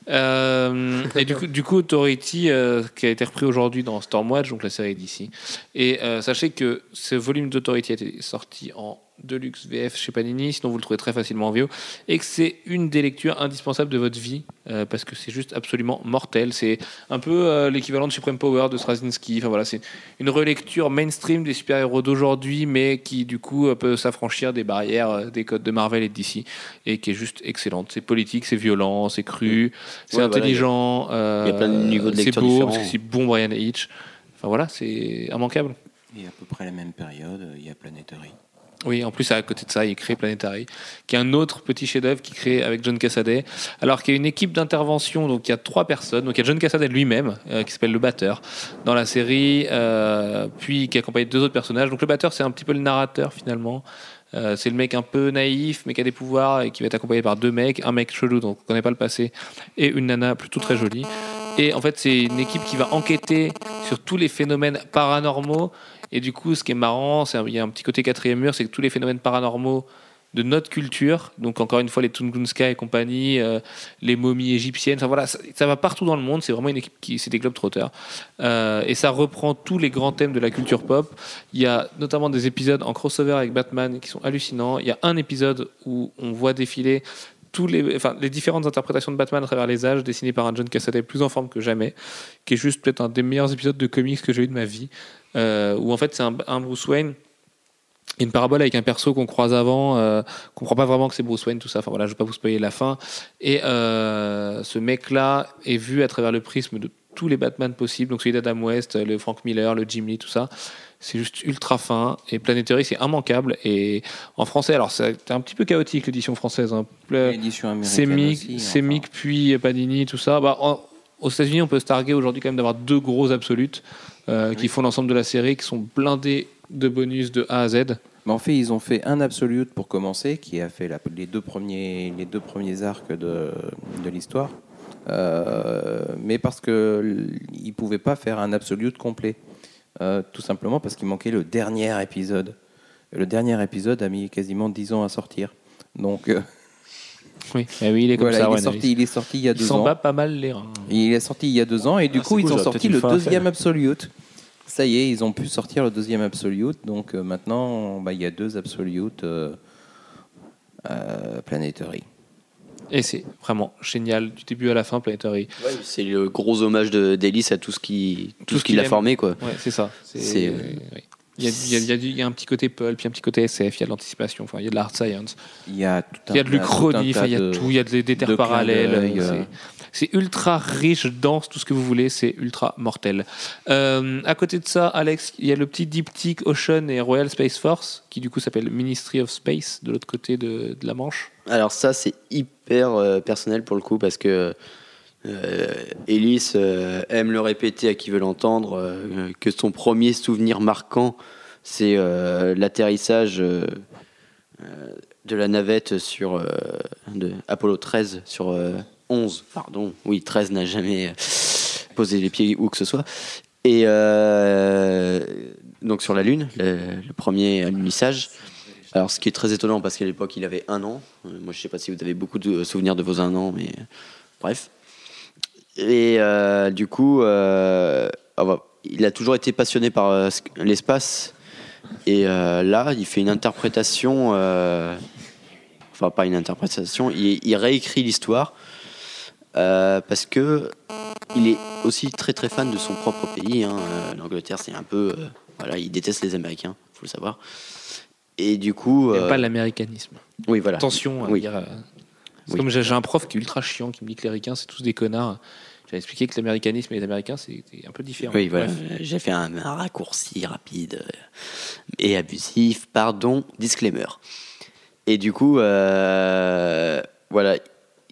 Euh, et du coup, du coup Authority, euh, qui a été repris aujourd'hui dans Stormwatch, donc la série d'ici. Et euh, sachez que ce volume d'Authority a été sorti en Deluxe VF chez Panini, sinon vous le trouvez très facilement en VO, et que c'est une des lectures indispensables de votre vie, euh, parce que c'est juste absolument mortel. C'est un peu euh, l'équivalent de Supreme Power de Straczynski. Enfin voilà, c'est une relecture mainstream des super-héros d'aujourd'hui, mais qui du coup euh, peut s'affranchir des barrières euh, des codes de Marvel et de DC, et qui est juste excellente. C'est politique, c'est violent, c'est cru, c'est Ouais, voilà, intelligent. euh, il y a plein de niveaux de c'est lecture beau, différents. parce que c'est bon Brian Hitch. Enfin voilà, c'est immanquable. Et à peu près la même période, il y a Planetary. Oui, en plus, à côté de ça, il crée Planetary, qui est un autre petit chef-d'œuvre qu'il crée avec John Cassaday. Alors qu'il y a une équipe d'intervention, donc il y a trois personnes. Donc il y a John Cassaday lui-même, euh, qui s'appelle le batteur, dans la série, euh, puis qui accompagne deux autres personnages. Donc le batteur, c'est un petit peu le narrateur finalement. Euh, c'est le mec un peu naïf, mais qui a des pouvoirs et qui va être accompagné par deux mecs, un mec chelou dont on connaît pas le passé, et une nana plutôt très jolie. Et en fait, c'est une équipe qui va enquêter sur tous les phénomènes paranormaux. Et du coup, ce qui est marrant, c'est il y a un petit côté quatrième mur, c'est que tous les phénomènes paranormaux de notre culture, donc encore une fois les Tunguska et compagnie, euh, les momies égyptiennes, enfin voilà, ça, ça va partout dans le monde, c'est vraiment une équipe qui, c'est des globetrotters. Euh, et ça reprend tous les grands thèmes de la culture pop. Il y a notamment des épisodes en crossover avec Batman qui sont hallucinants. Il y a un épisode où on voit défiler tous les, enfin, les différentes interprétations de Batman à travers les âges, dessinées par un John Cassaday plus en forme que jamais, qui est juste peut-être un des meilleurs épisodes de comics que j'ai eu de ma vie, euh, où en fait c'est un, Bruce Wayne une parabole avec un perso qu'on croise avant, euh, qu'on comprend pas vraiment que c'est Bruce Wayne, tout ça. Enfin voilà, je vais pas vous spoiler la fin. Et euh, ce mec-là est vu à travers le prisme de tous les Batman possibles, donc celui d'Adam West, le Frank Miller, le Jim Lee, tout ça. C'est juste ultra fin et Planetary c'est immanquable et en français alors c'est un petit peu chaotique l'édition française. Hein. C'est Mick, enfin. Puis Panini, tout ça. Bah, en- aux États-Unis, on peut se targuer aujourd'hui quand même d'avoir deux gros absolutes euh, qui font l'ensemble de la série, qui sont blindés de bonus de A à Z. Mais en fait, ils ont fait un Absolute pour commencer, qui a fait la- les, deux premiers, les deux premiers arcs de, de l'histoire. Euh, mais parce qu'ils ne pouvaient pas faire un Absolute complet. Euh, tout simplement parce qu'il manquait le dernier épisode. Le dernier épisode a mis quasiment 10 ans à sortir. Donc, euh, Oui, eh oui il est comme voilà, ça. il, est sorti, il est sorti il y a Il deux s'en ans. bat pas mal les reins. Il est sorti il y a deux ans et du Ah, coup ils ont sorti le deuxième. Absolute. Ça y est, ils ont pu sortir le deuxième Absolute. Donc euh, maintenant, bah, il y a deux Absolute euh, euh, Planetary. Et c'est vraiment génial du début à la fin, Planetary. C'est le gros hommage de d'Ellis à tout ce qui, tout Tout ce ce qui qu'il l'a aime. formé, quoi. Ouais, c'est ça. C'est- euh. Il y, a, il, y a, il y a du- il y a un petit côté pulp, il y a un petit côté SF, il y a de l'anticipation, enfin, il y a de l'art science, Il y a tout un il y a de l'Uchronie, il y a de- tout, il y a des, des de terres parallèles. c'est- euh. C'est ultra riche, dense, tout ce que vous voulez, c'est ultra mortel. Euh, à côté de ça, Alex, il y a le petit diptyque Ocean et Royal Space Force, qui du coup s'appelle Ministry of Space, de l'autre côté de, de la Manche. Alors ça, c'est hyper euh, personnel pour le coup parce que euh, Ellis euh, aime le répéter à qui veut l'entendre, euh, que son premier souvenir marquant, c'est euh, l'atterrissage de la navette sur Apollo 13 sur euh, 11, pardon, oui 13 n'a jamais posé les pieds où que ce soit. Et donc sur la Lune, le, le premier alunissage. Alors, ce qui est très étonnant parce qu'à l'époque, il avait un an. Euh, moi, je sais pas si vous avez beaucoup de souvenirs de vos un an, mais euh, bref. Et euh, du coup, euh, ah bah, il a toujours été passionné par euh, ce- l'espace. Et euh, là, il fait une interprétation. euh, enfin, pas une interprétation. Il, réécrit l'histoire euh, parce que il est aussi très très fan de son propre pays. hein. Euh, L'Angleterre, c'est un peu. euh, voilà, il déteste les Américains, faut le savoir. Et du coup. Il n'y a euh, pas l'américanisme. oui, voilà. Attention à Oui. dire. euh, c'est Oui. comme j'ai un prof qui est ultra chiant, qui me dit que les ricains, c'est tous des connards. J'avais expliqué que l'américanisme et les américains, c'est un peu différent. Oui, voilà. Bref. J'ai fait un, un raccourci rapide euh, et abusif. Pardon, disclaimer. Et du coup, euh, voilà,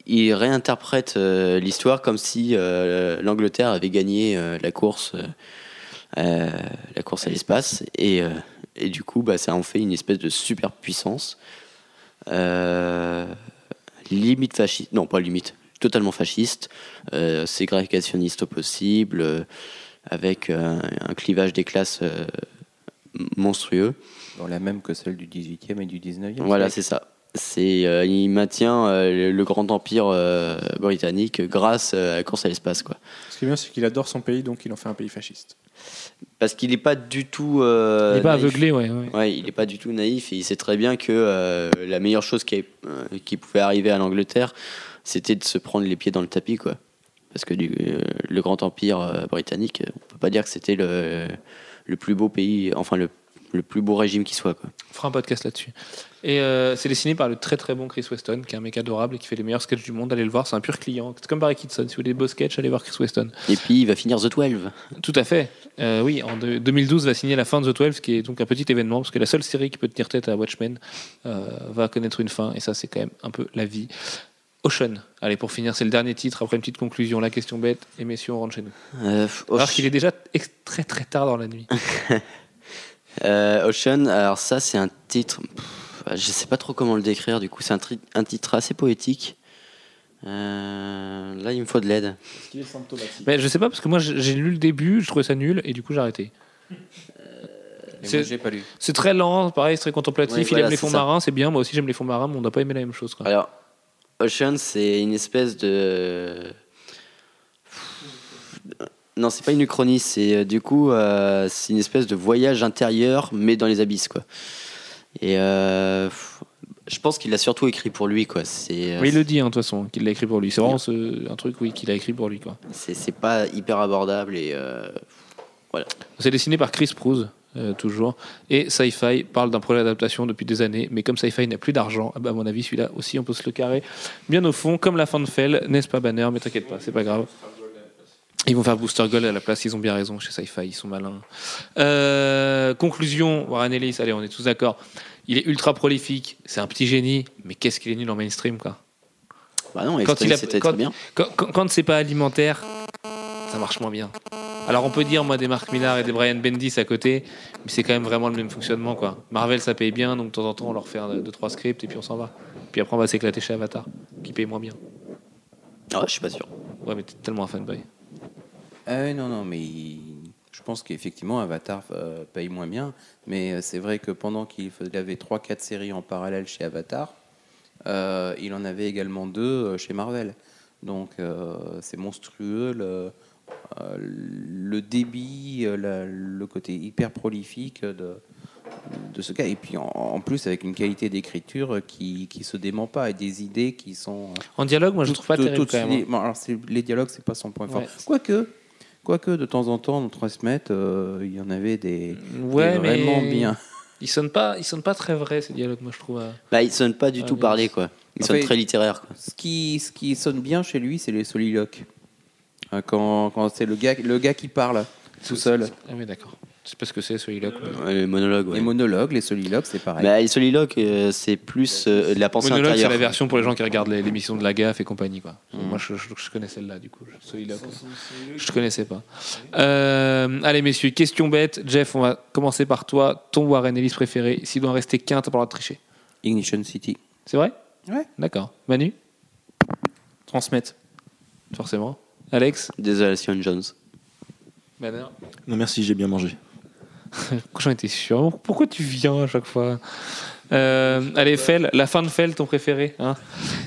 il réinterprète euh, l'histoire comme si euh, l'Angleterre avait gagné euh, la course, euh, euh, la course à l'espace, et, euh, et du coup, bah, ça en fait une espèce de super puissance. Euh, limite fasciste, non pas limite, totalement fasciste, euh, ségrégationniste au possible, euh, avec euh, un clivage des classes monstrueux. Dans la même que celle du 18e et du 19e. Voilà, c'est ça. C'est, euh, il maintient euh, le, le grand empire euh, britannique grâce euh, à la course à l'espace, quoi. Ce qui est bien, c'est qu'il adore son pays, donc il en fait un pays fasciste. Parce qu'il n'est pas du tout. euh, Il n'est pas naïf. aveuglé, ouais. ouais. Ouais, il n'est pas du tout naïf et il sait très bien que euh, la meilleure chose qui, euh, qui pouvait arriver à l'Angleterre, c'était de se prendre les pieds dans le tapis, quoi. Parce que du, euh, le grand empire euh, britannique, on peut pas dire que c'était le, le plus beau pays, enfin le, le plus beau régime qui soit, quoi. On fera un podcast là-dessus. Et euh, c'est dessiné par le très très bon Chris Weston, qui est un mec adorable et qui fait les meilleurs sketchs du monde. Allez le voir, c'est un pur client. C'est comme Barry Kitson. Si vous voulez des beaux sketchs, allez voir Chris Weston. Et puis il va finir The 12. Tout à fait. Euh, oui, en de- 2012 va signer la fin de The 12, qui est donc un petit événement, parce que la seule série qui peut tenir tête à Watchmen euh, va connaître une fin, et ça, c'est quand même un peu la vie. Ocean. Allez, pour finir, c'est le dernier titre. Après une petite conclusion, la question bête, et messieurs, on rentre chez nous. Euh, Alors qu'il est déjà très très tard dans la nuit. (laughs) Euh, Ocean, alors ça c'est un titre, pff, je sais pas trop comment le décrire du coup, c'est un, titre assez poétique. Euh, là, il me faut de l'aide. Est symptomatique Mais je sais pas parce que moi j'ai lu le début, je trouvais ça nul et du coup j'ai arrêté. (laughs) Et C'est- très lent, pareil, c'est très contemplatif. Ouais, il voilà, aime les fonds ça. marins, c'est bien. Moi aussi j'aime les fonds marins, mais on n'a pas aimé la même chose. Quoi. Alors, Ocean, c'est une espèce de. Non, c'est pas une uchronie, c'est euh, du coup, euh, c'est une espèce de voyage intérieur, mais dans les abysses, quoi. Et euh, je pense qu'il l'a surtout écrit pour lui, quoi. C'est Oui, il le dit hein, de toute façon qu'il l'a écrit pour lui. C'est vraiment ce- un truc oui qu'il a écrit pour lui. quoi. c'est pas hyper abordable et euh, C'est dessiné par Chris Prouse. euh, toujours. Et Sci-Fi parle d'un projet d'adaptation depuis des années, mais comme Sci-Fi n'a plus d'argent, ah bah, à mon avis, celui-là aussi, on peut se le carrer bien au fond, comme la fin de Fell, n'est-ce pas, Banner? Mais t'inquiète pas, c'est pas grave. Ils vont faire Booster Gold à la place, ils ont bien raison chez Sci-Fi, ils sont malins. Euh, conclusion, Warren Ellis, allez, on est tous d'accord. Il est ultra prolifique, c'est un petit génie, mais qu'est-ce qu'il est nul en mainstream, quoi. bah non, Quand il a- quand- bien. Quand, quand- quand c'est pas alimentaire, ça marche moins bien. Alors on peut dire moi des Mark Millar et des Brian Bendis à côté, mais c'est quand même vraiment le même fonctionnement quoi. Marvel ça paye bien, donc de temps en temps on leur fait un, deux trois scripts et puis on s'en va. Puis après on va s'éclater chez Avatar, qui paye moins bien. Ah, je suis pas sûr. Ouais mais t'es tellement un fanboy. Euh, non, non, mais il- je pense qu'effectivement, Avatar euh, paye moins bien. Mais euh, c'est vrai que pendant qu'il avait 3-4 séries en parallèle chez Avatar, euh, il en avait également deux chez Marvel. Donc c'est monstrueux le, le débit, la- le côté hyper prolifique de, de ce gars. Et puis en, en plus, avec une qualité d'écriture qui ne se dément pas et des idées qui sont. En dialogue moi je trouve pas tout- terrible tout quand de même. suite- bon, alors c'est- les dialogues, c'est pas son point fort. Ouais. Quoique, quoique de temps en temps, dans Transmet, euh, il y en avait des. Ouais des mais vraiment bien. Ils sonnent pas, ils sonnent pas très vrais ces dialogues moi je trouve. euh. Bah, il sonne pas du Ah, tout mais- parlé, quoi. Il En fait- très littéraire, quoi. Ce qui, ce qui sonne bien chez lui, c'est les soliloques. Hein, Quand, quand c'est le gars, le gars qui parle tout seul. Ah oui d'accord. C'est parce que c'est ce dialogue. Ouais, les monologues, ouais. Les monologues, les soliloques, c'est pareil. Bah, les soliloques, euh, c'est plus euh, de la pensée Monologue c'est intérieure. la version pour les gens qui regardent l'émission de la gaffe et compagnie quoi. Mm. Moi je, je, je connais celle-là du coup. Soliloque. Je connaissais pas. Euh, allez messieurs, question bête. Jeff, on va commencer par toi. Ton Warren Ellis préféré. S'il doit en rester qu'un, t'as pas le droit de tricher. Ignition City. C'est vrai? Ouais. D'accord. Manu? Transmettre. Forcément. Alex? Desolation Jones. Banner Non, merci, j'ai bien mangé. (laughs) J'en étais sûr. Pourquoi tu viens à chaque fois Euh, Allez, Fell, la fin de Fell, ton préféré. hein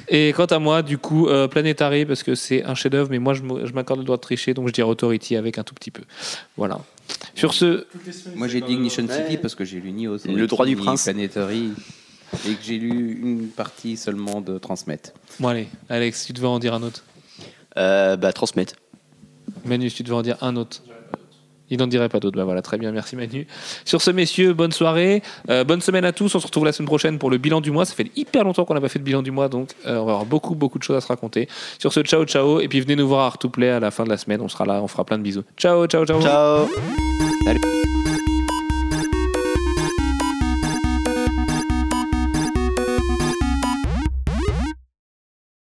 et quant à moi, du coup, euh, Planetary, parce que c'est un chef-d'œuvre, mais moi, je m'accorde le droit de tricher, donc je dirais Authority avec un tout petit peu. Voilà. Sur ce, Moi, j'ai dit Ignition City parce que j'ai lu ni Authority, Le droit du ni prince. Planetary et que j'ai lu une partie seulement de Transmet. bon, allez, Alex, tu devais en dire un autre. Euh, bah, transmettre. Manu, tu devais en dire un autre. Il n'en dirait pas d'autres. Bah voilà, très bien, merci Manu. Sur ce, messieurs, bonne soirée, Euh, bonne semaine à tous. On se retrouve la semaine prochaine pour le bilan du mois. Ça fait hyper longtemps qu'on n'a pas fait de bilan du mois, donc euh, on va avoir beaucoup, beaucoup de choses à se raconter. Sur ce, ciao, ciao. Et puis venez nous voir à Artouplay à la fin de la semaine. On sera là, on fera plein de bisous. Ciao, ciao, ciao. Ciao Salut.